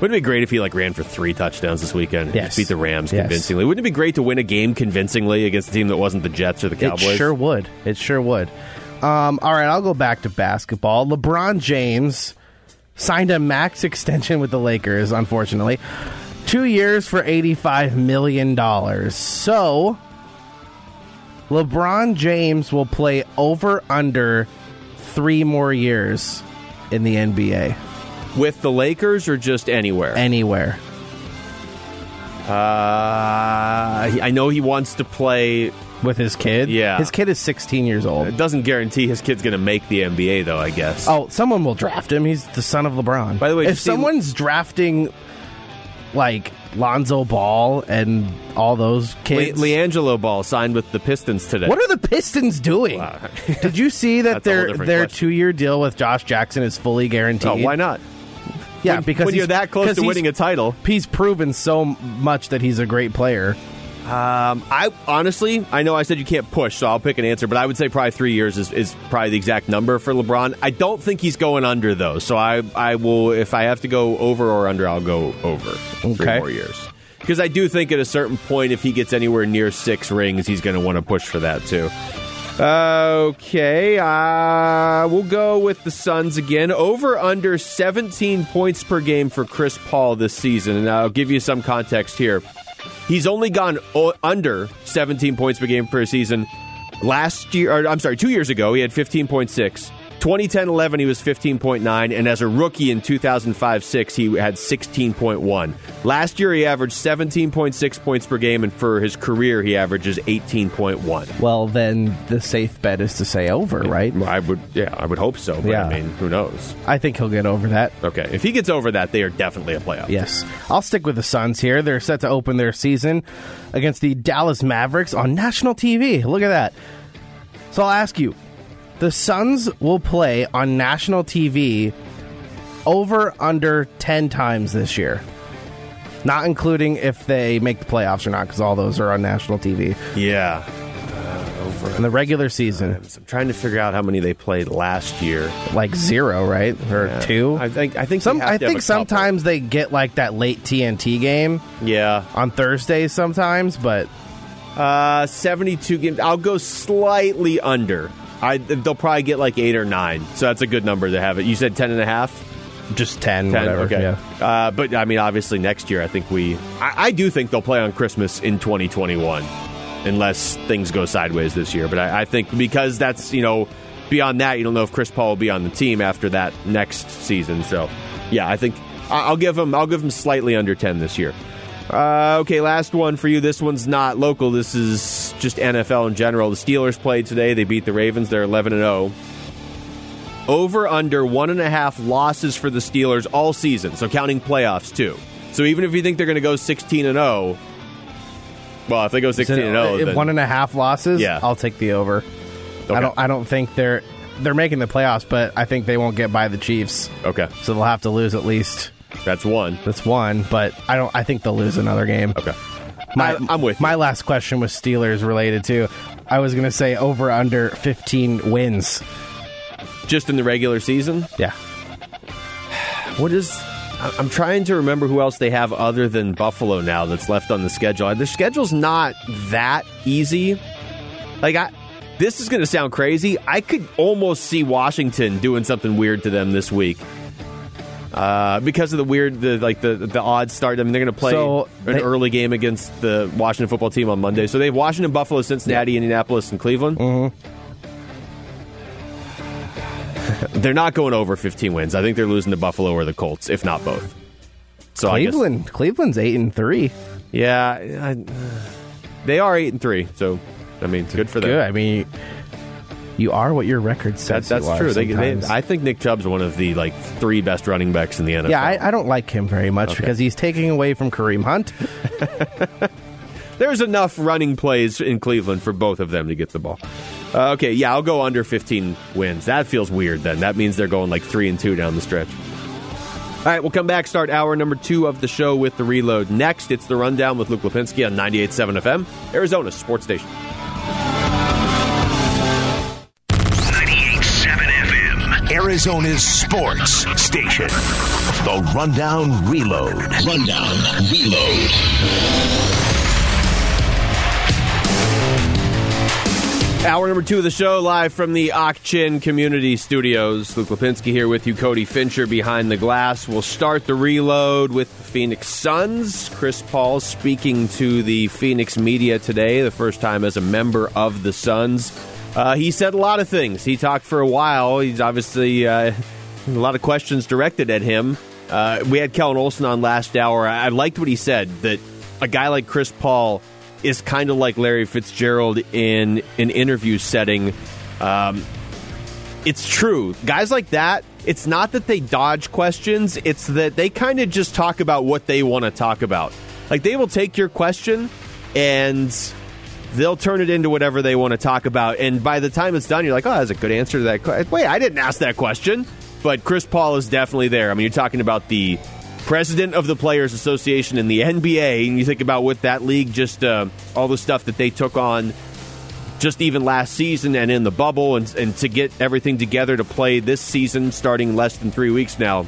Wouldn't it be great if he like ran for three touchdowns this weekend? Yes. Just beat the Rams Yes. convincingly. Wouldn't it be great to win a game convincingly against a team that wasn't the Jets or the Cowboys? It sure would. It sure would. Um, all right, I'll go back to basketball. LeBron James signed a max extension with the Lakers, unfortunately. Two years for $85 million. So, LeBron James will play over under three more years in the NBA. With the Lakers or just anywhere? Anywhere. Uh, I know he wants to play. With his kid? Yeah. His kid is 16 years old. It doesn't guarantee his kid's going to make the NBA, though, I guess. Oh, someone will draft him. He's the son of LeBron. By the way, if someone's drafting like Lonzo Ball and all those Le- kids, LiAngelo Ball signed with the Pistons today. what are the Pistons doing? Did you see that That's a whole their their two year deal with Josh Jackson is fully guaranteed? Oh, why not? Yeah, When- because when you're that close to winning a title. he's proven so much that he's a great player. Um, I honestly, I know I said you can't push, so I'll pick an answer, but I would say probably three years is, is probably the exact number for LeBron. I don't think he's going under though, so I I will if I have to go over or under, I'll go over three more years because I do think at a certain point, if he gets anywhere near six rings, he's going to want to push for that too. Okay, uh, we'll go with the Suns again. Over under 17 points per game for Chris Paul this season. And I'll give you some context here. He's only gone o- under 17 points per game per season. Last year, or I'm sorry, two years ago, he had 15.6. 2010-11 he was 15.9 and as a rookie in 2005-6 he had 16.1. Last year he averaged 17.6 points per game and for his career he averages 18.1. Well, then the safe bet is to say over, right? I would yeah, I would hope so, but Yeah. I mean, who knows. I think he'll get over that. Okay, if he gets over that, they are definitely a playoff. Yes. I'll stick with the Suns here. They're set to open their season against the Dallas Mavericks on national TV. Look at that. So I'll ask you the Suns will play on national TV over under 10 times this year. Not including if they make the playoffs or not, because all those are on national TV. Yeah. Uh, over In the regular season, I'm trying to figure out how many they played last year. like zero, right? Or Yeah. two? I think I think Some, I think a couple. sometimes they get like that late TNT game Yeah. on Thursdays sometimes, but Uh, 72 games. I'll go slightly under. I they'll probably get like 8 or 9. So that's a good number to have it. You said 10 and a half? just 10, 10, whatever. okay. Yeah. Uh, but I mean obviously next year I think we I, I do think they'll play on Christmas in 2021 unless things go sideways this year. But I, I think because that's, you know, beyond that you don't know if Chris Paul will be on the team after that next season. So, yeah, I think I'll give him I'll give him slightly under 10 this year. Uh, okay, last one for you. This one's not local. This is just NFL in general. The Steelers played today. They beat the Ravens. They're 11 and 0. Over under one and a half losses for the Steelers all season. So counting playoffs too. So even if you think they're going to go 16 and 0, well, if they go 16 and 0, then, one and a half losses, Yeah. I'll take the over. Okay. I don't. I don't think they're they're making the playoffs, but I think they won't get by the Chiefs. okay, So they'll have to lose at least. That's one. That's one, but I don't. I think they'll lose another game. Okay, My, I- I'm with you. My last question was Steelers related too. I was going to say over under 15 wins. just in the regular season. Yeah. What is? I'm trying to remember who else they have other than Buffalo now that's left on the schedule. The schedule's not that easy. Like I, this is going to sound crazy. I could almost see Washington doing something weird to them this week. Uh, because of the weird, the like the the odd start. I mean, they're going to play So an they- early game against the Washington football team on Monday. So they have Washington, Buffalo, Cincinnati, Indianapolis, and Cleveland. Mm-hmm. They're not going over 15 wins. I think they're losing to Buffalo or the Colts, if not both. So I guess- Cleveland. Cleveland's eight and three. yeah, I, they are eight and three. So I mean, good for them. Good. I mean, you are what your record That, says. that's you are true. They, they. I think Nick Chubb's one of the like three best running backs in the NFL. yeah, I, I don't like him very much Okay. because he's taking away from Kareem Hunt. There's enough running plays in Cleveland for both of them to get the ball. Uh, okay, yeah, I'll go under 15 wins. That feels weird. Then that means they're going like three and two down the stretch. All right, we'll come back. Start hour number two of the show with the reload. Next, it's the rundown with Luke Lapinski on 98.7 FM, Arizona Sports Station. Arizona's sports station. The Rundown Reload. Rundown Reload. Hour number two of the show, live from the Ak-Chin Community Studios. Luke Lapinski here with you, Cody Fincher behind the glass. We'll start the reload with the Phoenix Suns. Chris Paul speaking to the Phoenix media today, the first time as a member of the Suns. Uh, he said a lot of things. He talked for a while. He's obviously uh, a lot of questions directed at him. Uh, we had Kellan Olson on last hour. I I liked what he said that a guy like Chris Paul is kind of like Larry Fitzgerald in an interview setting. Um, it's true. Guys like that, it's not that they dodge questions, it's that they kind of just talk about what they want to talk about. Like they will take your question and they'll turn it into whatever they want to talk about. And by the time it's done, you're like, oh, that's a good answer to that question. Wait, I didn't ask that question. But Chris Paul is definitely there. I mean, you're talking about the president of the Players Association in the NBA, and you think about what that league just uh, all the stuff that they took on just even last season and in the bubble, and, and to get everything together to play this season starting less than three weeks now.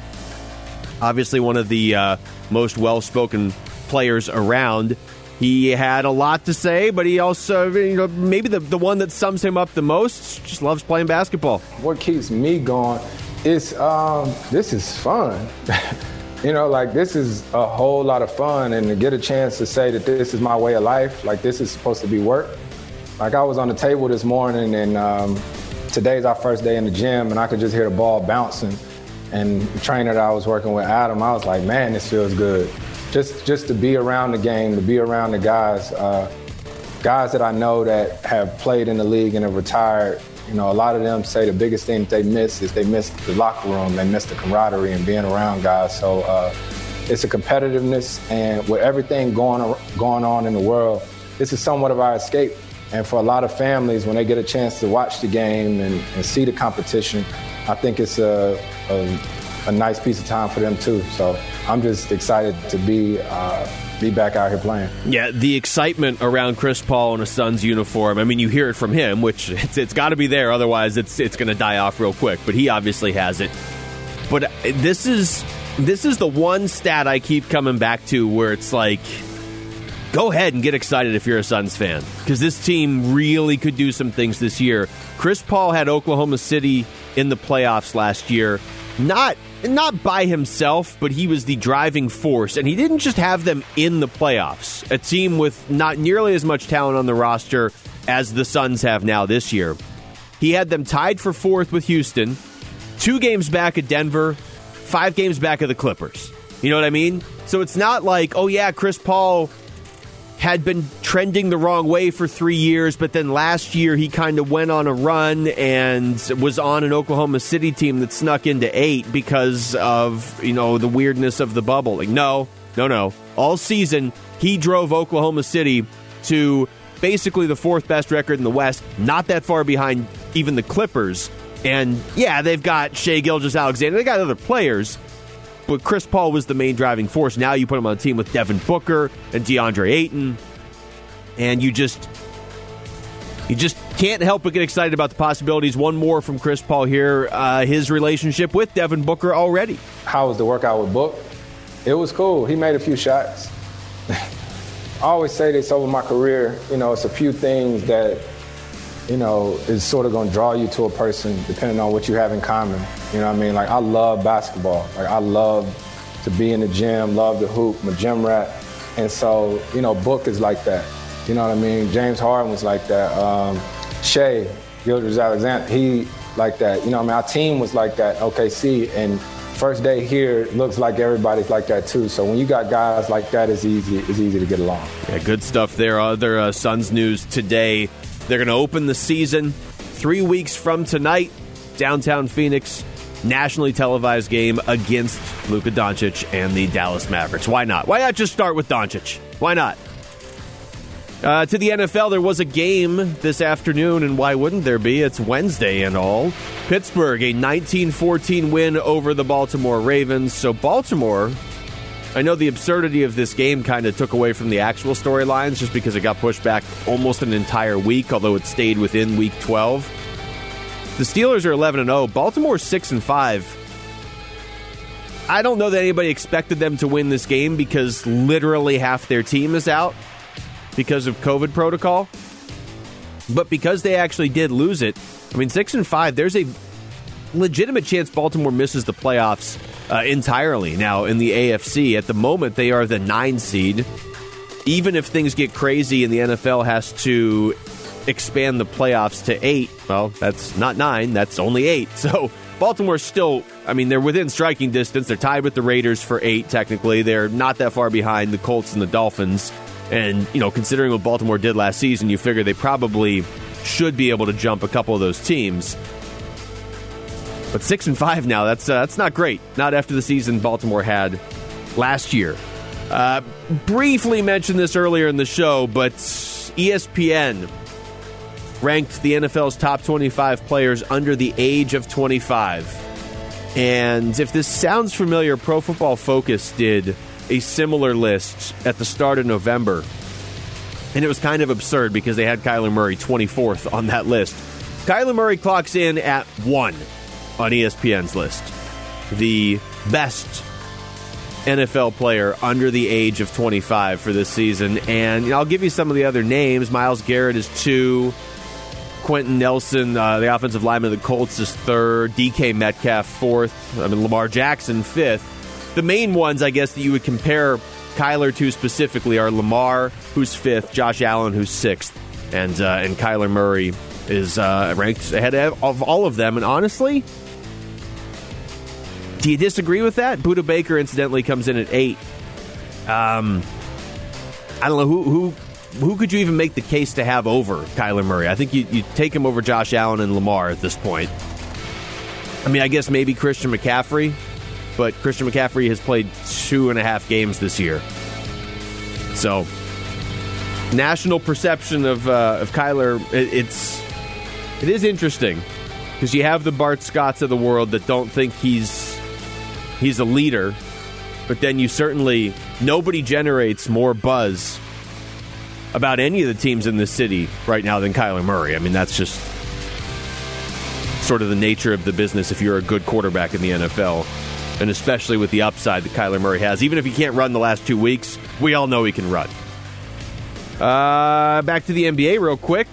Obviously, one of the uh, most well spoken players around. He had a lot to say, but he also, you know, maybe the, the one that sums him up the most just loves playing basketball. What keeps me going is um, this is fun. you know, like this is a whole lot of fun, and to get a chance to say that this is my way of life, like this is supposed to be work. Like I was on the table this morning, and um, today's our first day in the gym, and I could just hear the ball bouncing. And the trainer that I was working with, Adam, I was like, man, this feels good. Just just to be around the game, to be around the guys, uh, guys that I know that have played in the league and have retired. You know, a lot of them say the biggest thing that they miss is they miss the locker room, they miss the camaraderie and being around guys. So uh, it's a competitiveness, and with everything going going on in the world, this is somewhat of our escape. And for a lot of families, when they get a chance to watch the game and, and see the competition, I think it's a, a, a, nice piece of time for them too. So I'm just excited to be uh, be back out here playing. Yeah, the excitement around Chris Paul in a Suns uniform. I mean, you hear it from him, which it's, it's got to be there. Otherwise, it's it's going to die off real quick. But he obviously has it. But uh, this is this is the one stat I keep coming back to where it's like go ahead and get excited if you're a Suns fan because this team really could do some things this year. Chris Paul had Oklahoma City in the playoffs last year. Not not by himself, but he was the driving force and he didn't just have them in the playoffs. A team with not nearly as much talent on the roster as the Suns have now this year. He had them tied for 4th with Houston, 2 games back at Denver, 5 games back of the Clippers. You know what I mean? So it's not like, oh yeah, Chris Paul had been trending the wrong way for three years, but then last year he kind of went on a run and was on an Oklahoma City team that snuck into eight because of you know the weirdness of the bubble. Like, no, no, no. All season he drove Oklahoma City to basically the fourth best record in the West, not that far behind even the Clippers. And yeah, they've got Shai Gilgeous-Alexander. They got other players, but Chris Paul was the main driving force. Now you put him on a team with Devin Booker and DeAndre Ayton, and you just you just can't help but get excited about the possibilities. One more from Chris Paul here, uh, his relationship with Devin Booker already. How was the workout with Book? It was cool. He made a few shots. I always say this over my career. You know, it's a few things that you know, is sort of to draw you to a person depending on what you have in common. You know what I mean? Like, I love basketball. Like, I love to be in the gym, love to hoop, a gym rat. And so, you know, Book is like that. You know what I mean? James Harden was like that. Um, Shai, Gilgeous-Alexander, he like that. You know what I mean? Our team was like that, OKC. And first day here looks like everybody's like that too. So when you got guys like that, it's easy. It's easy to get along. Yeah, good stuff there. Other uh, Suns news today. They're going to open the season three weeks from tonight, downtown Phoenix, nationally televised game against Luka Doncic and the Dallas Mavericks. Why not? Why not just start with Doncic? Why not? Uh, to the NFL, there was a game this afternoon, and why wouldn't there be? It's Wednesday and all. Pittsburgh, a 19 14 win over the Baltimore Ravens. So, Baltimore I know the absurdity of this game kind of took away from the actual storylines just because it got pushed back almost an entire week, although it stayed within week 12. The Steelers are 11 and 0, Baltimore 6 and 5. I don't know that anybody expected them to win this game because literally half their team is out because of COVID protocol. But because they actually did lose it, I mean 6 and 5, there's a legitimate chance Baltimore misses the playoffs uh, entirely. Now, in the AFC, at the moment, they are the nine seed. Even if things get crazy and the NFL has to expand the playoffs to eight, well, that's not nine, that's only eight. So Baltimore's still, I mean, they're within striking distance. They're tied with the Raiders for eight, technically. They're not that far behind the Colts and the Dolphins. And, you know, considering what Baltimore did last season, you figure they probably should be able to jump a couple of those teams. But six and five now. That's uh, that's not great. Not after the season Baltimore had last year. Uh, briefly mentioned this earlier in the show, but ESPN ranked the NFL's top 25 players under the age of 25. And if this sounds familiar, Pro Football Focus did a similar list at the start of November. And it was kind of absurd because they had Kyler Murray 24th on that list. Kyler Murray clocks in at one on ESPN's list. The best NFL player under the age of 25 for this season. And you know, I'll give you some of the other names. Myles Garrett is two. Quenton Nelson, uh, the offensive lineman of the Colts, is third. DK Metcalf, fourth. I mean, Lamar Jackson, fifth. The main ones, I guess, that you would compare Kyler to specifically are Lamar, who's fifth, Josh Allen, who's sixth, and uh, and Kyler Murray, is uh, ranked ahead of all of them. And honestly, do you disagree with that? Budda Baker, incidentally, comes in at eight. Um, I don't know who who who could you even make the case to have over Kyler Murray? I think you you take him over Josh Allen and Lamar at this point. I mean, I guess maybe Christian McCaffrey, but Christian McCaffrey has played two and a half games this year. So, national perception of uh, of Kyler, it, it's it is interesting because you have the Bart Scotts of the world that don't think he's he's a leader, but then you certainly nobody generates more buzz about any of the teams in the city right now than Kyler Murray. I mean, that's just sort of the nature of the business if you're a good quarterback in the NFL. And especially with the upside that Kyler Murray has. Even if he can't run the last two weeks, we all know he can run. Uh, back to the NBA real quick.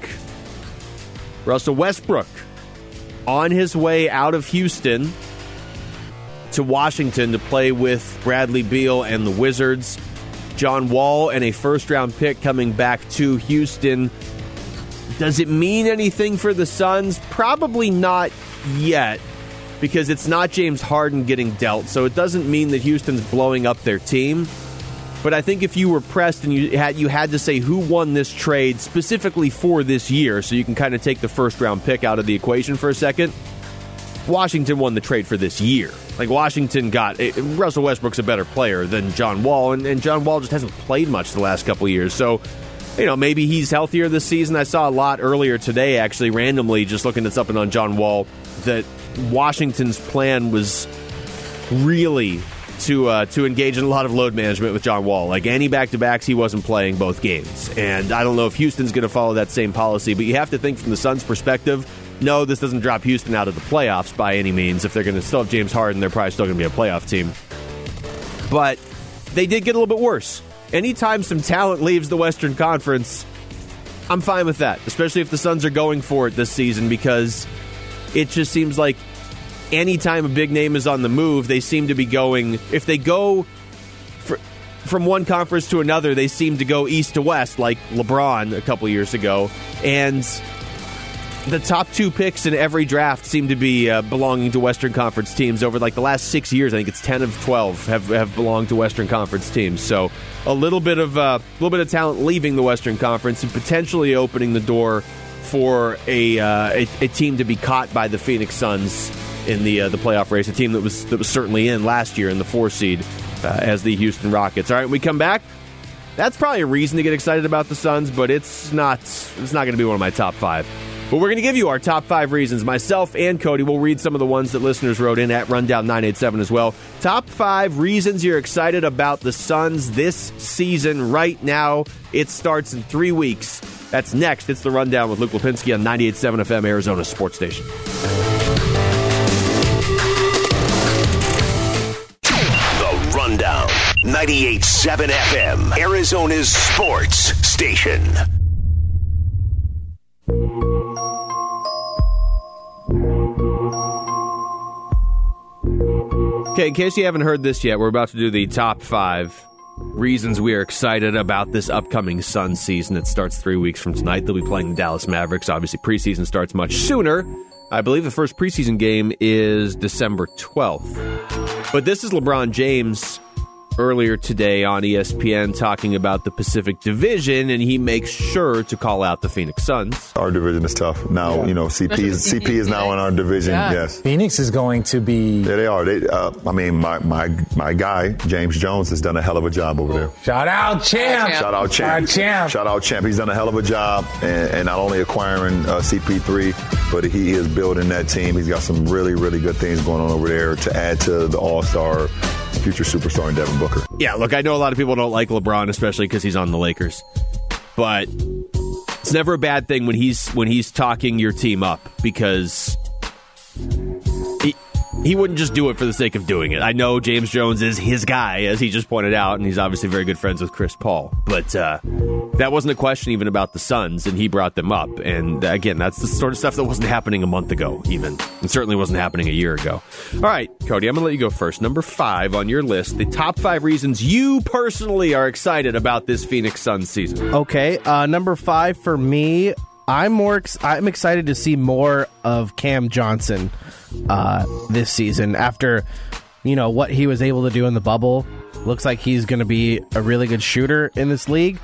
Russell Westbrook on his way out of Houston to Washington to play with Bradley Beal and the Wizards. John Wall and a first round pick coming back to Houston. Does it mean anything for the Suns? Probably not yet because it's not James Harden getting dealt. So it doesn't mean that Houston's blowing up their team. But I think if you were pressed and you had you had to say who won this trade specifically for this year, so you can kind of take the first round pick out of the equation for a second, Washington won the trade for this year. Like Washington got it, Russell Westbrook's a better player than John Wall, and, and John Wall just hasn't played much the last couple years. So, you know, maybe he's healthier this season. I saw a lot earlier today, actually, randomly, just looking at something on John Wall, that Washington's plan was really to uh, to engage in a lot of load management with John Wall. Like any back to backs, he wasn't playing both games, and I don't know if Houston's going to follow that same policy. But you have to think from the Suns' perspective. No, this doesn't drop Houston out of the playoffs by any means. If they're going to still have James Harden, they're probably still going to be a playoff team. But they did get a little bit worse. Anytime some talent leaves the Western Conference, I'm fine with that, especially if the Suns are going for it this season because it just seems like anytime a big name is on the move, they seem to be going. If they go fr- from one conference to another, they seem to go east to west, like LeBron a couple years ago. And the top two picks in every draft seem to be uh, belonging to Western Conference teams over like the last six years. I think it's ten of twelve have, have belonged to Western Conference teams. So a little bit of a uh, little bit of talent leaving the Western Conference and potentially opening the door for a, uh, a, a team to be caught by the Phoenix Suns in the uh, the playoff race. A team that was that was certainly in last year in the four seed uh, as the Houston Rockets. All right, we come back. That's probably a reason to get excited about the Suns, but it's not. It's not going to be one of my top five. But we're going to give you our top five reasons. Myself and Cody will read some of the ones that listeners wrote in at Rundown 987 as well. Top five reasons you're excited about the Suns this season right now. It starts in three weeks. That's next. It's the Rundown with Luke Lapinski on 98.7 FM, Arizona Sports Station. The Rundown. 98.7 FM, Arizona's sports station. Okay, in case you haven't heard this yet, we're about to do the top five reasons we are excited about this upcoming Sun season. It starts three weeks from tonight. They'll be playing the Dallas Mavericks. Obviously, preseason starts much sooner. I believe the first preseason game is December 12th. But this is LeBron James earlier today on ESPN talking about the Pacific Division, and he makes sure to call out the Phoenix Suns. Our division is tough. Now, you know, CP is, CP is now in our division. Yeah. Yes. Phoenix is going to be. Yeah, they are. They, uh, I mean, my, my my guy James Jones has done a hell of a job over there. Shout out, champ! Shout out champ! Our champ! Shout out champ! He's done a hell of a job, and, and not only acquiring uh, CP3, but he is building that team. He's got some really, really good things going on over there to add to the All Star, future superstar in Devin Booker. Yeah, look, I know a lot of people don't like LeBron, especially because he's on the Lakers, but it's never a bad thing when he's when he's talking your team up because he wouldn't just do it for the sake of doing it. I know James Jones is his guy, as he just pointed out, and he's obviously very good friends with Chris Paul. But uh, that wasn't a question even about the Suns, and he brought them up. And again, that's the sort of stuff that wasn't happening a month ago, even, and certainly wasn't happening a year ago. All right, Cody, I'm going to let you go first. Number five on your list: the top five reasons you personally are excited about this Phoenix Suns season. Okay, uh, number five for me, I'm more. Ex- I'm excited to see more of Cam Johnson uh, this season after you know what he was able to do in the bubble. Looks like he's going to be a really good shooter in this league,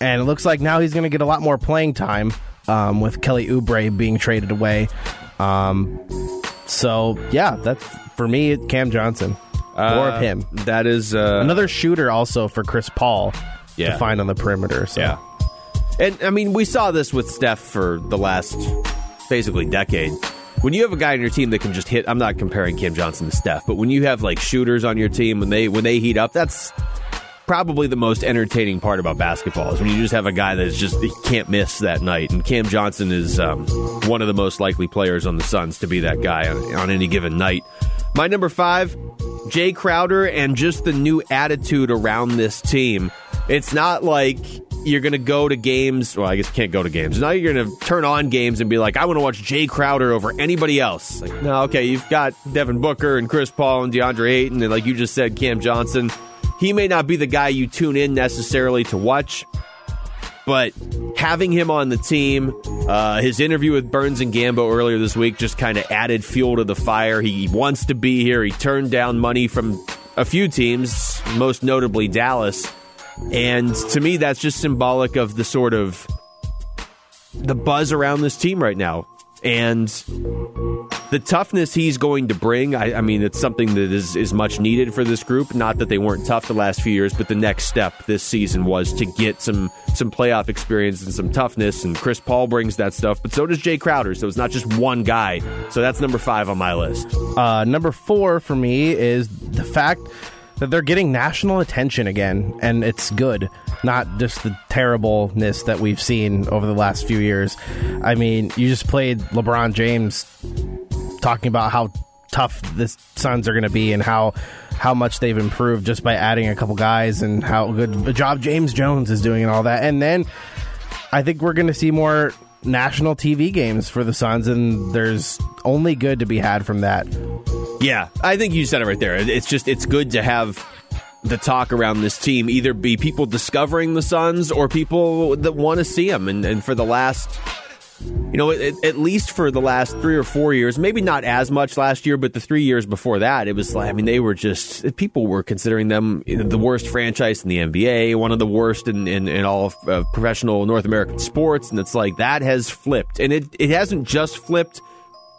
and it looks like now he's going to get a lot more playing time um, with Kelly Oubre being traded away. Um, so yeah, that's for me. Cam Johnson, more of him. That is uh, Another shooter also for Chris Paul Yeah. to find on the perimeter. So. Yeah. And I mean, we saw this with Steph for the last basically decade. When you have a guy on your team that can just hit, I'm not comparing Cam Johnson to Steph, but when you have like shooters on your team when they when they heat up, that's probably the most entertaining part about basketball is when you just have a guy that's just he can't miss that night. And Cam Johnson is um, one of the most likely players on the Suns to be that guy on, on any given night. My number five, Jae Crowder, and just the new attitude around this team. It's not like you're going to go to games. Well, I guess you can't go to games. Now you're going to turn on games and be like, I want to watch Jae Crowder over anybody else. Like, no, okay, you've got Devin Booker and Chris Paul and DeAndre Ayton, and like you just said, Cam Johnson. He may not be the guy you tune in necessarily to watch, but having him on the team, uh, his interview with Burns and Gambo earlier this week just kind of added fuel to the fire. He wants to be here. He turned down money from a few teams, most notably Dallas. And to me, that's just symbolic of the sort of the buzz around this team right now. And the toughness he's going to bring, I, I mean, it's something that is, is much needed for this group. Not that they weren't tough the last few years, but the next step this season was to get some some playoff experience and some toughness. And Chris Paul brings that stuff, but so does Jae Crowder. So it's not just one guy. So that's number five on my list. Uh, number four for me is the fact that they're getting national attention again, and it's good, not just the terribleness that we've seen over the last few years. I mean, you just played LeBron James talking about how tough the Suns are going to be and how how much they've improved just by adding a couple guys and how good a job James Jones is doing and all that. And then I think we're going to see more national TV games for the Suns, and there's only good to be had from that. Yeah, I think you said it right there. It's just it's good to have the talk around this team either be people discovering the Suns or people that want to see them. And, and for the last, you know, at, at least for the last three or four years, maybe not as much last year, but the three years before that, it was like, I mean, they were just, people were considering them the worst franchise in the NBA, one of the worst in, in, in all of uh, professional North American sports. And it's like that has flipped. And it, it hasn't just flipped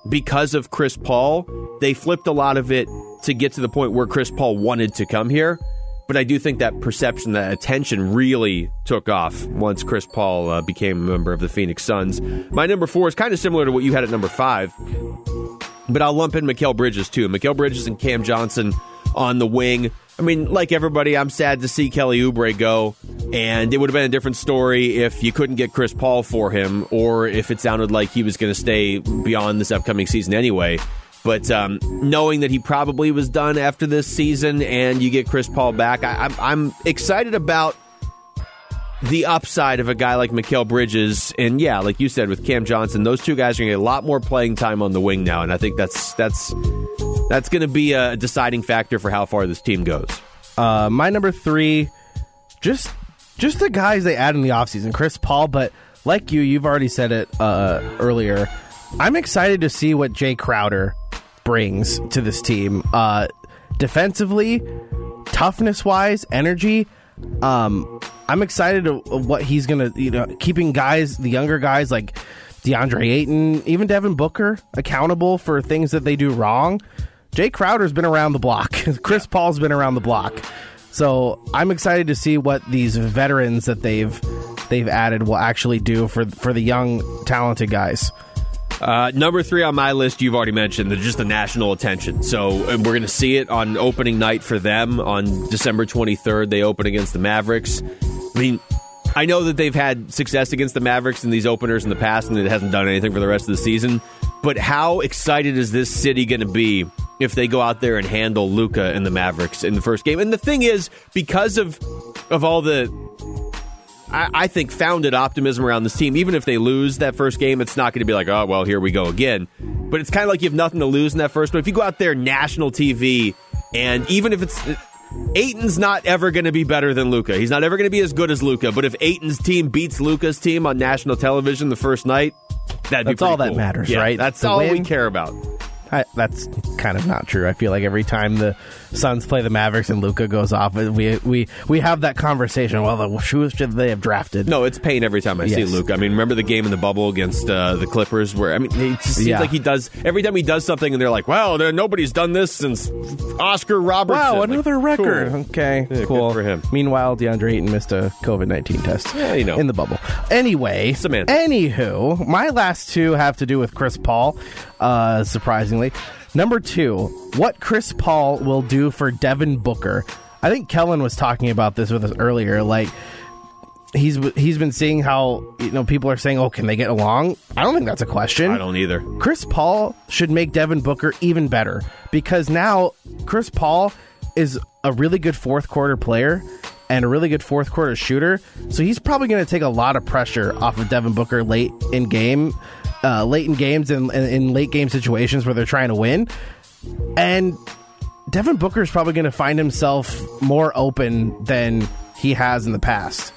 because of Chris Paul. They flipped a lot of it to get to the point where Chris Paul wanted to come here. But I do think that perception, that attention really took off once Chris Paul uh, became a member of the Phoenix Suns. My number four is kind of similar to what you had at number five, but I'll lump in Mikal Bridges too. Mikal Bridges and Cam Johnson on the wing. I mean, like everybody, I'm sad to see Kelly Oubre go, and it would have been a different story if you couldn't get Chris Paul for him, or if it sounded like he was going to stay beyond this upcoming season anyway. But um, knowing that he probably was done after this season, and you get Chris Paul back, I, I'm, excited about the upside of a guy like Mikal Bridges, and yeah, like you said with Cam Johnson, those two guys are going to get a lot more playing time on the wing now, and I think that's that's that's going to be a deciding factor for how far this team goes. Uh, my number three, just just the guys they add in the offseason. Chris Paul, but like you, you've already said it uh, earlier. I'm excited to see what Jae Crowder brings to this team. Uh, defensively, toughness wise, energy. Um, I'm excited to, of what he's gonna, you know, keeping guys, the younger guys like DeAndre Ayton, even Devin Booker, accountable for things that they do wrong. Jae Crowder's been around the block. Chris Paul's been around the block. So I'm excited to see what these veterans that they've they've added will actually do for for the young talented guys. Uh, number three on my list, you've already mentioned, the, just the national attention. So and we're going to see it on opening night for them on December 23rd. They open against the Mavericks. I mean, I know that they've had success against the Mavericks in these openers in the past, and it hasn't done anything for the rest of the season. But how excited is this city going to be if they go out there and handle Luka and the Mavericks in the first game? And the thing is, because of of all the I, I think founded optimism around this team. Even if they lose that first game, it's not going to be like, oh well, here we go again. But it's kind of like you have nothing to lose in that first. But if you go out there, national TV, and even if it's Ayton's not ever going to be better than Luka. He's not ever going to be as good as Luka. But if Ayton's team beats Luka's team on national television the first night, that'd be That's all pretty that matters, Yeah, right? That's The all we care about. I, that's kind of not true. I feel like every time the Suns play the Mavericks and Luka goes off, we we we have that conversation. Well, the, who should they have drafted? No, it's pain every time I see Luka. I mean, remember the game in the bubble against uh, the Clippers where I mean, it just seems Yeah. like he does every time he does something, and they're like, "Well, there, nobody's done this since Oscar Robertson." Wow, Like, another record. cool. Okay, Yeah, cool good for him. Meanwhile, DeAndre Ayton missed a COVID nineteen test. Yeah, you know. in the bubble. Anyway, Samantha. Anywho, my last two have to do with Chris Paul. Uh, surprisingly, number two, what Chris Paul will do for Devin Booker. I think Kellan was talking about this with us earlier. Like he's he's been seeing how you know people are saying, "Oh, can they get along?" I don't think that's a question. I don't either. Chris Paul should make Devin Booker even better because now Chris Paul is a really good fourth quarter player and a really good fourth quarter shooter. So he's probably going to take a lot of pressure off of Devin Booker late in game, uh, late in games and in, in late game situations where they're trying to win. And Devin Booker is probably going to find himself more open than he has in the past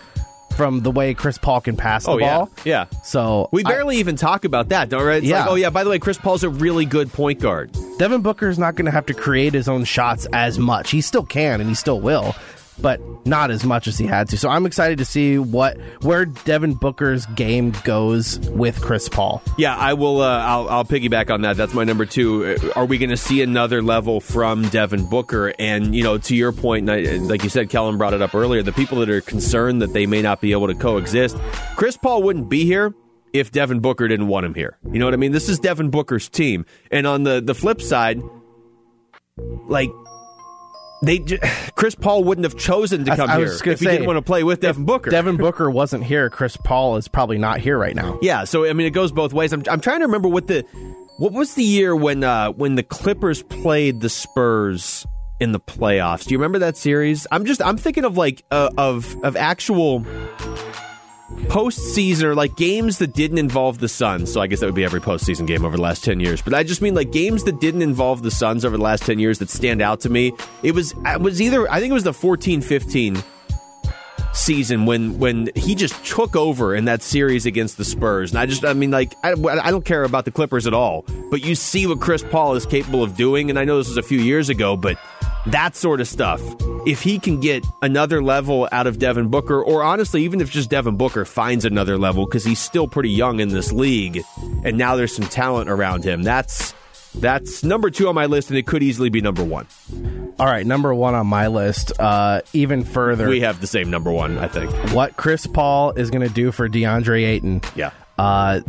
from the way Chris Paul can pass the Oh yeah, ball. yeah. So We I- barely even talk about that, don't we? It's Yeah. like, oh yeah, by the way, Chris Paul's a really good point guard. Devin Booker's not going to have to create his own shots as much. He still can and he still will, but not as much as he had to. So I'm excited to see what where Devin Booker's game goes with Chris Paul. Yeah, I will. Uh, I'll, I'll piggyback on that. That's my number two. Uh, Are we going to see another level from Devin Booker? And you know, to your point, I, like you said, Kellan brought it up earlier. The people that are concerned that they may not be able to coexist. Chris Paul wouldn't be here if Devin Booker didn't want him here. You know what I mean? This is Devin Booker's team. And on the the flip side, like. They Chris Paul wouldn't have chosen to come I here was gonna if he didn't want to play with Devin Booker. Devin Booker wasn't here. Chris Paul is probably not here right now. Yeah, so I mean, it goes both ways. I'm, I'm trying to remember what the what was the year when uh, when the Clippers played the Spurs in the playoffs. Do you remember that series? I'm just I'm thinking of like uh, of of actual postseason or like games that didn't involve the Suns. So I guess that would be every postseason game over the last 10 years. But I just mean like games that didn't involve the Suns over the last 10 years that stand out to me. It was it was either I think it was the 14-15 season when when he just took over in that series against the Spurs. And I just I mean like I, I don't care about the Clippers at all, but you see what Chris Paul is capable of doing and I know this was a few years ago, but that sort of stuff. If he can get another level out of Devin Booker, or honestly, even if just Devin Booker finds another level, because he's still pretty young in this league, and now there's some talent around him, that's that's number two on my list, and it could easily be number one. All right, number one on my list. Uh, even further, We have the same number one, I think. what Chris Paul is going to do for DeAndre Ayton. Yeah. Uh,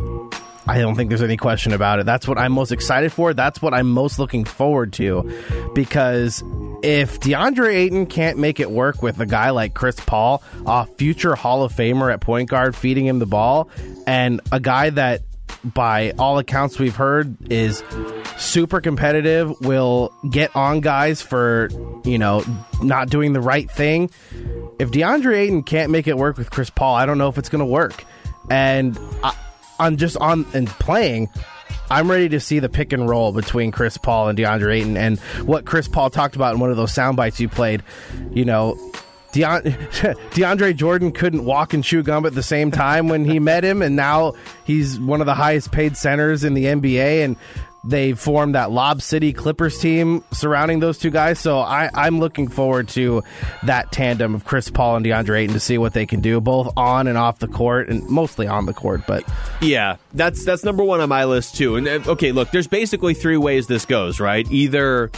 I don't think there's any question about it. That's what I'm most excited for. That's what I'm most looking forward to. Because if DeAndre Ayton can't make it work with a guy like Chris Paul, a future Hall of Famer at point guard, feeding him the ball, and a guy that, by all accounts we've heard, is super competitive, will get on guys for, you know, not doing the right thing. If DeAndre Ayton can't make it work with Chris Paul, I don't know if it's going to work. And I, on just on and playing, I'm ready to see the pick and roll between Chris Paul and DeAndre Ayton. And what Chris Paul talked about in one of those sound bites you played, you know, DeAndre Jordan couldn't walk and chew gum at the same time when he met him, and now he's one of the highest paid centers in the NBA. And they formed that Lob City Clippers team surrounding those two guys. So I, I'm looking forward to that tandem of Chris Paul and DeAndre Ayton to see what they can do, both on and off the court, and mostly on the court. But Yeah, that's that's number one on my list too. And uh, okay, look, there's basically three ways this goes, right? Either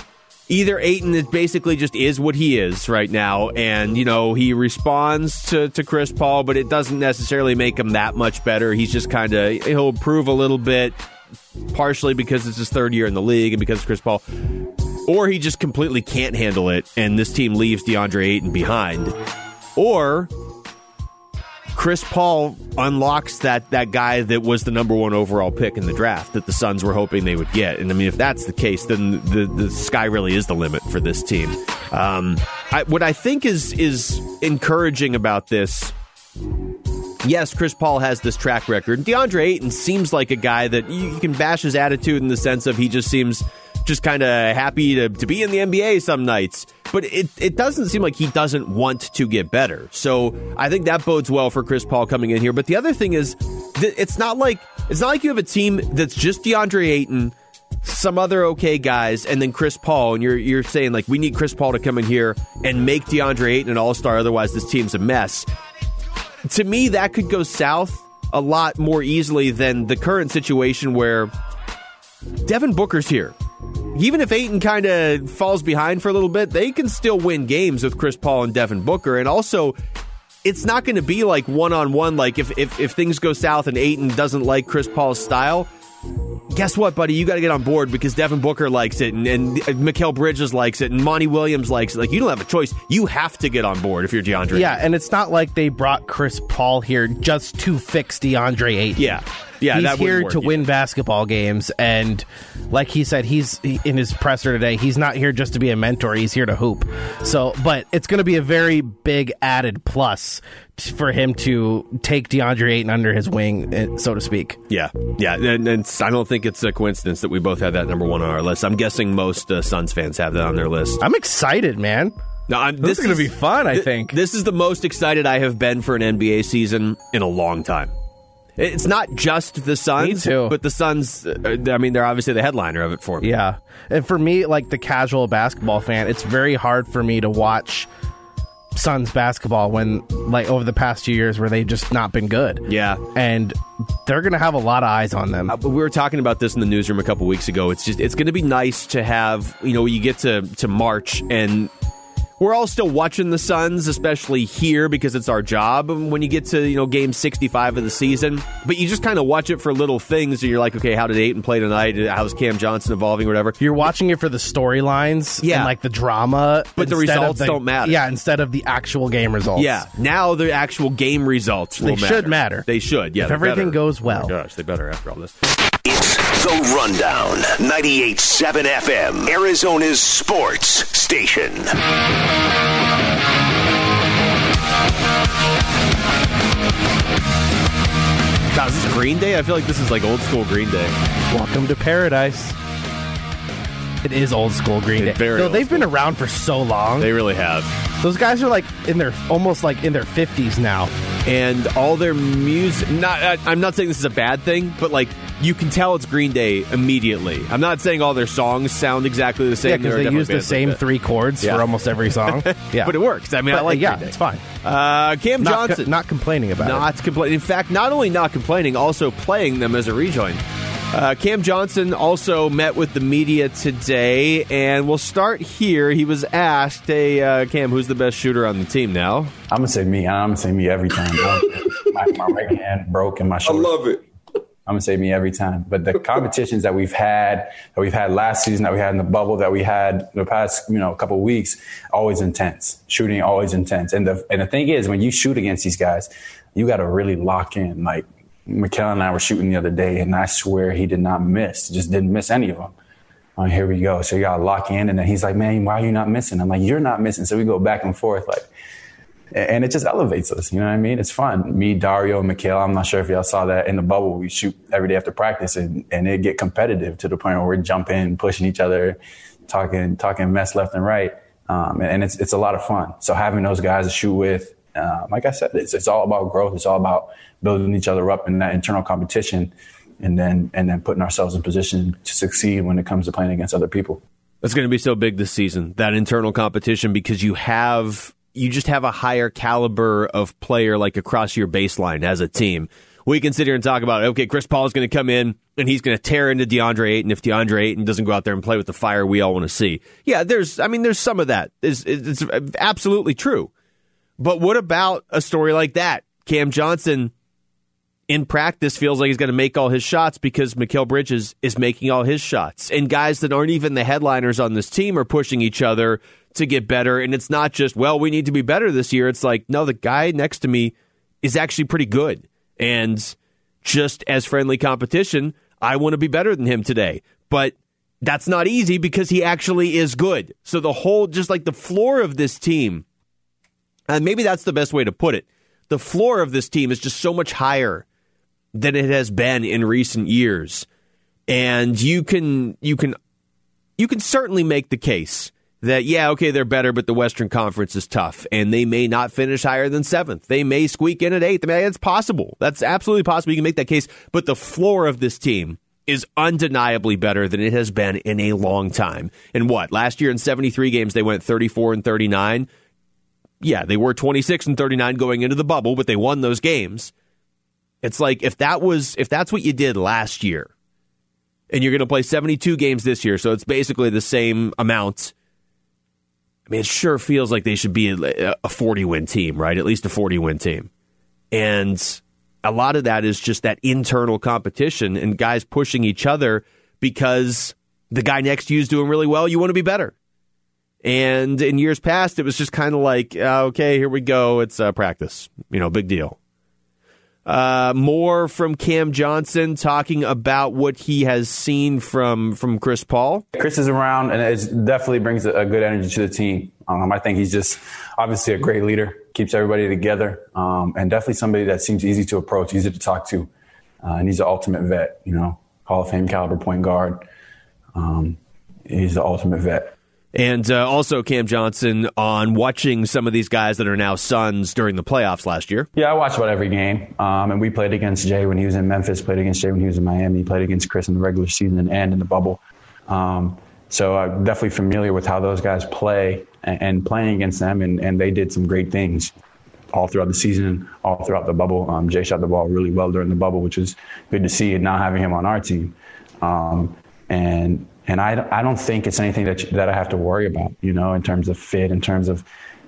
either Ayton is basically just is what he is right now, and you know he responds to to Chris Paul, but it doesn't necessarily make him that much better. He's just kind of he'll improve a little bit, partially because it's his third year in the league and because Chris Paul. Or he just completely can't handle it, and this team leaves DeAndre Ayton behind. Or Chris Paul unlocks that that guy that was the number one overall pick in the draft that the Suns were hoping they would get. And I mean, if that's the case, then the the sky really is the limit for this team. Um, I, what I think is is encouraging about this. Yes, Chris Paul has this track record. DeAndre Ayton seems like a guy that you, can bash his attitude in the sense of he just seems just kind of happy to, to be in the NBA some nights. But it, it doesn't seem like he doesn't want to get better. So I think that bodes well for Chris Paul coming in here. But the other thing is, it's not like it's not like you have a team that's just DeAndre Ayton, some other okay guys, and then Chris Paul, and you're you're saying like we need Chris Paul to come in here and make DeAndre Ayton an All Star. Otherwise, this team's a mess. To me, that could go south a lot more easily than the current situation where Devin Booker's here. Even if Ayton kind of falls behind for a little bit, they can still win games with Chris Paul and Devin Booker. And also, it's not going to be like one on one. Like if, if if things go south and Ayton doesn't like Chris Paul's style, guess what, buddy? You got to get on board because Devin Booker likes it, and, and Mikal Bridges likes it, and Monty Williams likes it. Like you don't have a choice. You have to get on board if you're DeAndre. Yeah, and it's not like they brought Chris Paul here just to fix DeAndre Ayton. Yeah. Yeah, he's here work to either. win basketball games, and like he said, he's in his presser today. He's not here just to be a mentor; he's here to hoop. So, but it's going to be a very big added plus t- for him to take DeAndre Ayton under his wing, eh, so to speak. Yeah, yeah, and, and I don't think it's a coincidence that we both have that number one on our list. I'm guessing most uh, Suns fans have that on their list. I'm excited, man. No, I'm, This is gonna be fun, I thi- think. this is the most excited I have been for an NBA season in a long time. It's not just the Suns, too. but the Suns. uh, I mean, they're obviously the headliner of it for me. Yeah. And for me, like the casual basketball fan, it's very hard for me to watch Suns basketball when, like, over the past few years where they've just not been good. Yeah. And they're going to have a lot of eyes on them. Uh, we were talking about this in the newsroom a couple weeks ago. It's just it's going to be nice to have you know you get to to March and we're all still watching the Suns, especially here because it's our job. When you get to you know game sixty five of the season, but you just kind of watch it for little things. And you're like, okay, how did Ayton play tonight? How's Cam Johnson evolving, or whatever? You're watching it for the storylines Yeah. and, like, the drama. But the instead of results don't matter. Yeah, instead of the actual game results. Yeah, now the actual game results They will should matter. They should. Yeah, If everything better. goes well. Oh my gosh, they better after all this. It's The Rundown. 98.7 FM. Arizona's sports station. God, is this Green Day? I feel like this is like old school Green Day. Welcome to paradise. It is old school Green Day. Very Though they've been around for so long. They really have. Those guys are like in their almost like in their fifties now. and all their music. Not, I- I'm not saying this is a bad thing, but like you can tell it's Green Day immediately. I'm not saying all their songs sound exactly the same. Yeah, because they use the bands like same three chords Yeah. for almost every song. Yeah, but it works. I mean, I like yeah, Green Day. it's fine. Uh, Cam Not, co- Johnson, not complaining about it. not complaining. In fact, not only not complaining, also playing them as a rejoin. Uh, Cam Johnson also met with the media today, and we'll start here. He was asked, "Hey, uh, Cam, who's the best shooter on the team now?" I'm gonna say me. I'm gonna say me every time. my, my right hand broke and my shoulder. I love it. I'm gonna say me every time. But the competitions that we've had, that we've had last season, that we had in the bubble, that we had the past, you know, couple of weeks, always intense. Shooting always intense. And the and the thing is, when you shoot against these guys, you got to really lock in. Like Mikal and I were shooting the other day, and I swear he did not miss. Just didn't miss any of them. Here we go. So you got to lock in. And then he's like, man, why are you not missing? I'm like, you're not missing. So we go back and forth. Like, and it just elevates us. You know what I mean? It's fun. Me, Dario, and Mikhail. I'm not sure if y'all saw that in the bubble. We shoot every day after practice, and, and it get competitive to the point where we're jumping, pushing each other, talking talking mess left and right. Um, and, and it's it's a lot of fun. So having those guys to shoot with, uh, like I said, it's it's all about growth. It's all about building each other up in that internal competition, and then and then putting ourselves in position to succeed when it comes to playing against other people. That's going to be so big this season, that internal competition, because you have you just have a higher caliber of player like across your baseline as a team. We can sit here and talk about okay, Chris Paul is going to come in and he's going to tear into DeAndre Ayton if DeAndre Ayton doesn't go out there and play with the fire we all want to see. Yeah, there's I mean there's some of that. It's, it's absolutely true. But what about a story like that? Cam Johnson in practice feels like he's going to make all his shots because Mikal Bridges is making all his shots. And guys that aren't even the headliners on this team are pushing each other to get better. And it's not just, well, we need to be better this year. It's like, no, the guy next to me is actually pretty good. And just as friendly competition, I want to be better than him today. But that's not easy because he actually is good. So the whole, just like the floor of this team, and maybe that's the best way to put it. The floor of this team is just so much higher than it has been in recent years. And you can you can you can certainly make the case that, yeah, okay, they're better, but the Western Conference is tough, and they may not finish higher than seventh. They may squeak in at eighth. I mean, it's possible. That's absolutely possible. You can make that case, but the floor of this team is undeniably better than it has been in a long time. And what? Last year in 73 games, they went 34 and 39. Yeah, they were 26 and 39 going into the bubble, but they won those games. It's like if that was if that's what you did last year, and you're going to play 72 games this year, so it's basically the same amount I mean, it sure feels like they should be a 40 win team, right? At least a 40 win team. And a lot of that is just that internal competition and guys pushing each other because the guy next to you is doing really well. You want to be better. And in years past, it was just kind of like, uh, okay, here we go. It's uh, practice. You know, big deal. Uh, more from Cam Johnson talking about what he has seen from from Chris Paul. Chris is around, and it definitely brings a, good energy to the team. Um, I think he's just obviously a great leader, keeps everybody together, um, and definitely somebody that seems easy to approach, easy to talk to, uh, and he's the ultimate vet. You know, Hall of Fame caliber point guard. Um, he's the ultimate vet. And uh, also Cam Johnson on watching some of these guys that are now Suns during the playoffs last year. Yeah, I watched about every game. Um, and we played against Jae when he was in Memphis, played against Jae when he was in Miami, played against Chris in the regular season and in the bubble. Um, so I'm definitely familiar with how those guys play and, and playing against them, and, and, they did some great things all throughout the season, all throughout the bubble. Um, Jae shot the ball really well during the bubble, which was good to see, and now having him on our team. Um, and and I, I don't think it's anything that that I have to worry about, you know, in terms of fit, in terms of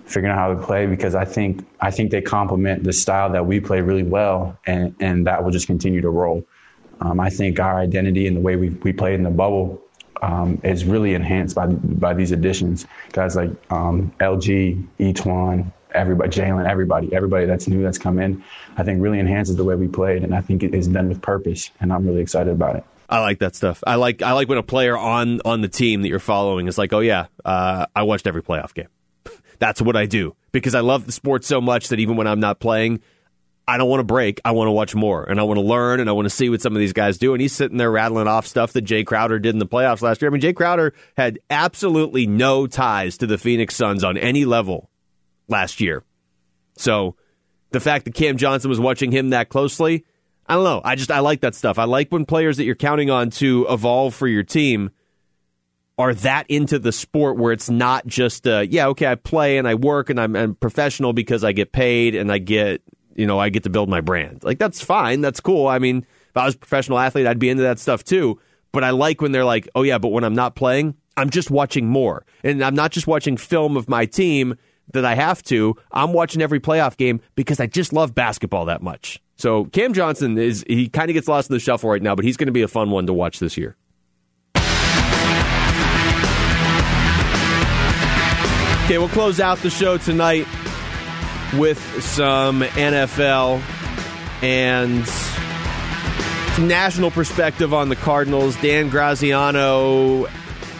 figuring out how to play, because I think I think they complement the style that we play really well, and and that will just continue to roll. Um, I think our identity and the way we we played in the bubble um, is really enhanced by by these additions. Guys like um, LG, E'Twaun, everybody, Jalen, everybody, everybody that's new that's come in, I think really enhances the way we played, and I think it is done with purpose, and I'm really excited about it. I like that stuff. I like I like when a player on on the team that you're following is like, oh yeah, uh, I watched every playoff game. That's what I do because I love the sport so much that even when I'm not playing, I don't want to break. I want to watch more and I want to learn and I want to see what some of these guys do. And he's sitting there rattling off stuff that Jae Crowder did in the playoffs last year. I mean, Jae Crowder had absolutely no ties to the Phoenix Suns on any level last year. So the fact that Cam Johnson was watching him that closely I don't know. I just I like that stuff. I like when players that you're counting on to evolve for your team are that into the sport where it's not just uh, yeah okay I play and I work and I'm, I'm professional because I get paid and I get you know I get to build my brand. Like that's fine. That's cool. I mean, if I was a professional athlete, I'd be into that stuff too. But I like when they're like, oh yeah, but when I'm not playing, I'm just watching more, and I'm not just watching film of my team that I have to. I'm watching every playoff game because I just love basketball that much. So Cam Johnson is he kind of gets lost in the shuffle right now, but he's going to be a fun one to watch this year. Okay, we'll close out the show tonight with some NFL and national perspective on the Cardinals. Dan Graziano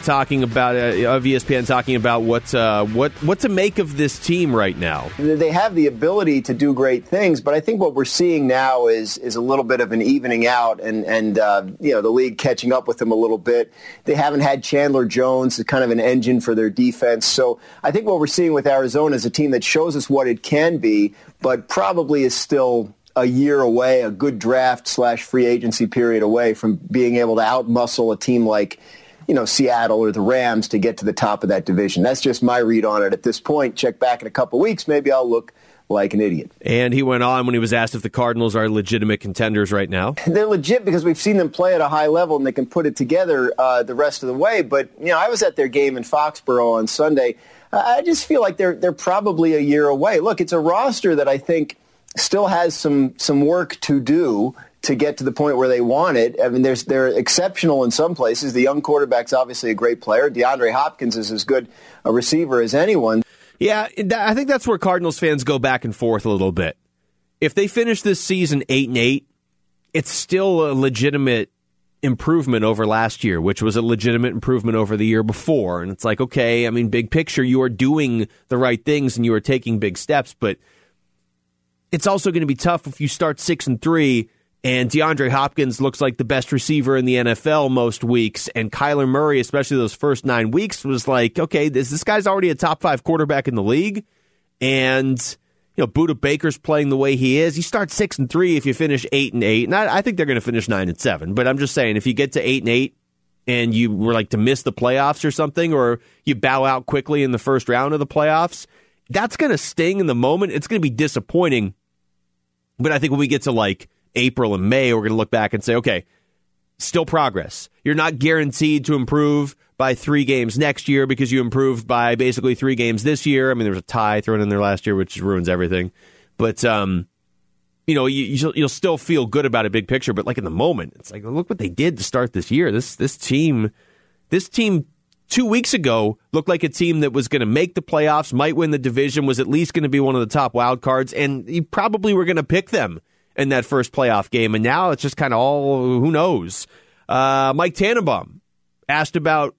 talking about uh, of ESPN talking about what uh, what what to make of this team right now. They have the ability to do great things, but I think what we're seeing now is is a little bit of an evening out, and and uh, you know the league catching up with them a little bit. They haven't had Chandler Jones, kind of an engine for their defense. So I think what we're seeing with Arizona is a team that shows us what it can be, but probably is still a year away, a good draft slash free agency period away from being able to outmuscle a team like you know, Seattle or the Rams to get to the top of that division. That's just my read on it at this point. Check back in a couple weeks, maybe I'll look like an idiot. And he went on when he was asked if the Cardinals are legitimate contenders right now. They're legit because we've seen them play at a high level and they can put it together uh, the rest of the way. But you know, I was at their game in Foxborough on Sunday. I just feel like they're they're probably a year away. Look, it's a roster that I think still has some some work to do to get to the point where they want it. I mean, there's, they're exceptional in some places. The young quarterback's obviously a great player. DeAndre Hopkins is as good a receiver as anyone. Yeah, I think that's where Cardinals fans go back and forth a little bit. If they finish this season eight and eight, it's still a legitimate improvement over last year, which was a legitimate improvement over the year before. And it's like, okay, I mean, big picture, you are doing the right things and you are taking big steps, but it's also going to be tough if you start six and three And DeAndre Hopkins looks like the best receiver in the NFL most weeks. And Kyler Murray, especially those first nine weeks, was like, okay, this, this guy's already a top five quarterback in the league. And, you know, Budda Baker's playing the way he is. You start six and three if you finish eight and eight. And I, I think they're going to finish nine and seven. But I'm just saying, if you get to eight and eight and you were like to miss the playoffs or something, or you bow out quickly in the first round of the playoffs, that's going to sting in the moment. It's going to be disappointing. But I think when we get to like April and May, we're going to look back and say, okay, still progress. You're not guaranteed to improve by three games next year because you improved by basically three games this year. I mean, there was a tie thrown in there last year, which ruins everything. But, um, you know, you, you'll, you'll still feel good about a big picture, but like in the moment, it's like, look what they did to start this year. This, this team, this team two weeks ago looked like a team that was going to make the playoffs, might win the division, was at least going to be one of the top wild cards, and you probably were going to pick them in that first playoff game. And now it's just kind of all who knows. Uh, Mike Tannenbaum asked about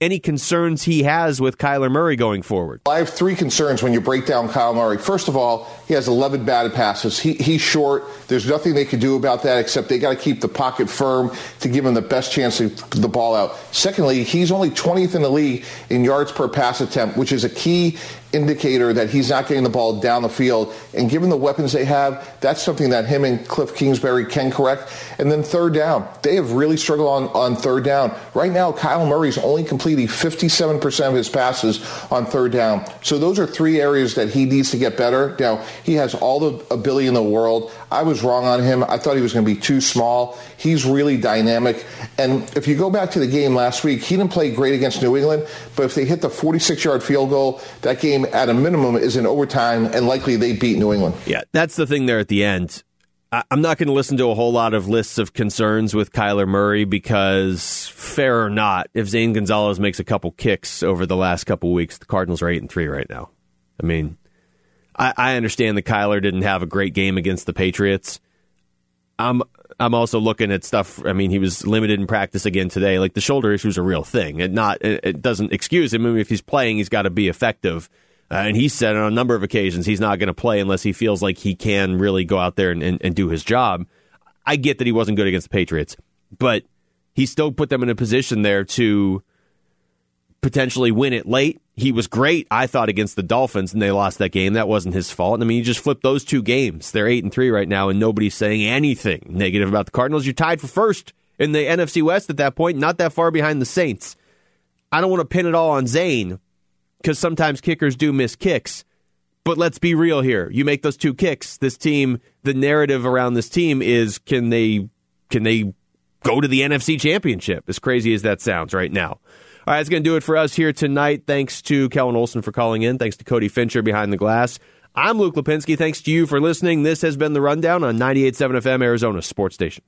any concerns he has with Kyler Murray going forward. I have three concerns when you break down Kyle Murray. First of all, he has 11 batted passes. He, he's short. There's nothing they can do about that except they got to keep the pocket firm to give him the best chance to the ball out. Secondly, he's only 20th in the league in yards per pass attempt, which is a key indicator that he's not getting the ball down the field. And given the weapons they have, that's something that him and Cliff Kingsbury can correct. And then third down, they have really struggled on, on third down. Right now, Kyle Murray's only completing 57% of his passes on third down. So those are three areas that he needs to get better. Now, he has all the ability in the world. I was wrong on him. I thought he was going to be too small. He's really dynamic. And if you go back to the game last week, he didn't play great against New England, but if they hit the 46 yard field goal, that game at a minimum is in overtime, and likely they beat New England. Yeah, that's the thing there at the end. I'm not going to listen to a whole lot of lists of concerns with Kyler Murray because, fair or not, if Zane Gonzalez makes a couple kicks over the last couple weeks, the Cardinals are eight and three right now. I mean, I, I understand that Kyler didn't have a great game against the Patriots. I'm I'm also looking at stuff. I mean, he was limited in practice again today. Like the shoulder issue is a real thing. It not it, doesn't excuse him. I mean, if he's playing, he's got to be effective. Uh, and he said on a number of occasions he's not going to play unless he feels like he can really go out there and, and, and do his job. I get that he wasn't good against the Patriots, but he still put them in a position there to potentially win it late. He was great, I thought, against the Dolphins, and they lost that game. That wasn't his fault. I mean, you just flip those two games. They're eight and three right now, and nobody's saying anything negative about the Cardinals. You're tied for first in the NFC West at that point, not that far behind the Saints. I don't want to pin it all on Zane because sometimes kickers do miss kicks. But let's be real here. You make those two kicks, this team, the narrative around this team is can they can they go to the NFC championship? As crazy as that sounds right now. All right, that's going to do it for us here tonight. Thanks to Kellan Olson for calling in. Thanks to Cody Fincher behind the glass. I'm Luke Lapinski. Thanks to you for listening. This has been The Rundown on 98.7 FM, Arizona Sports Station.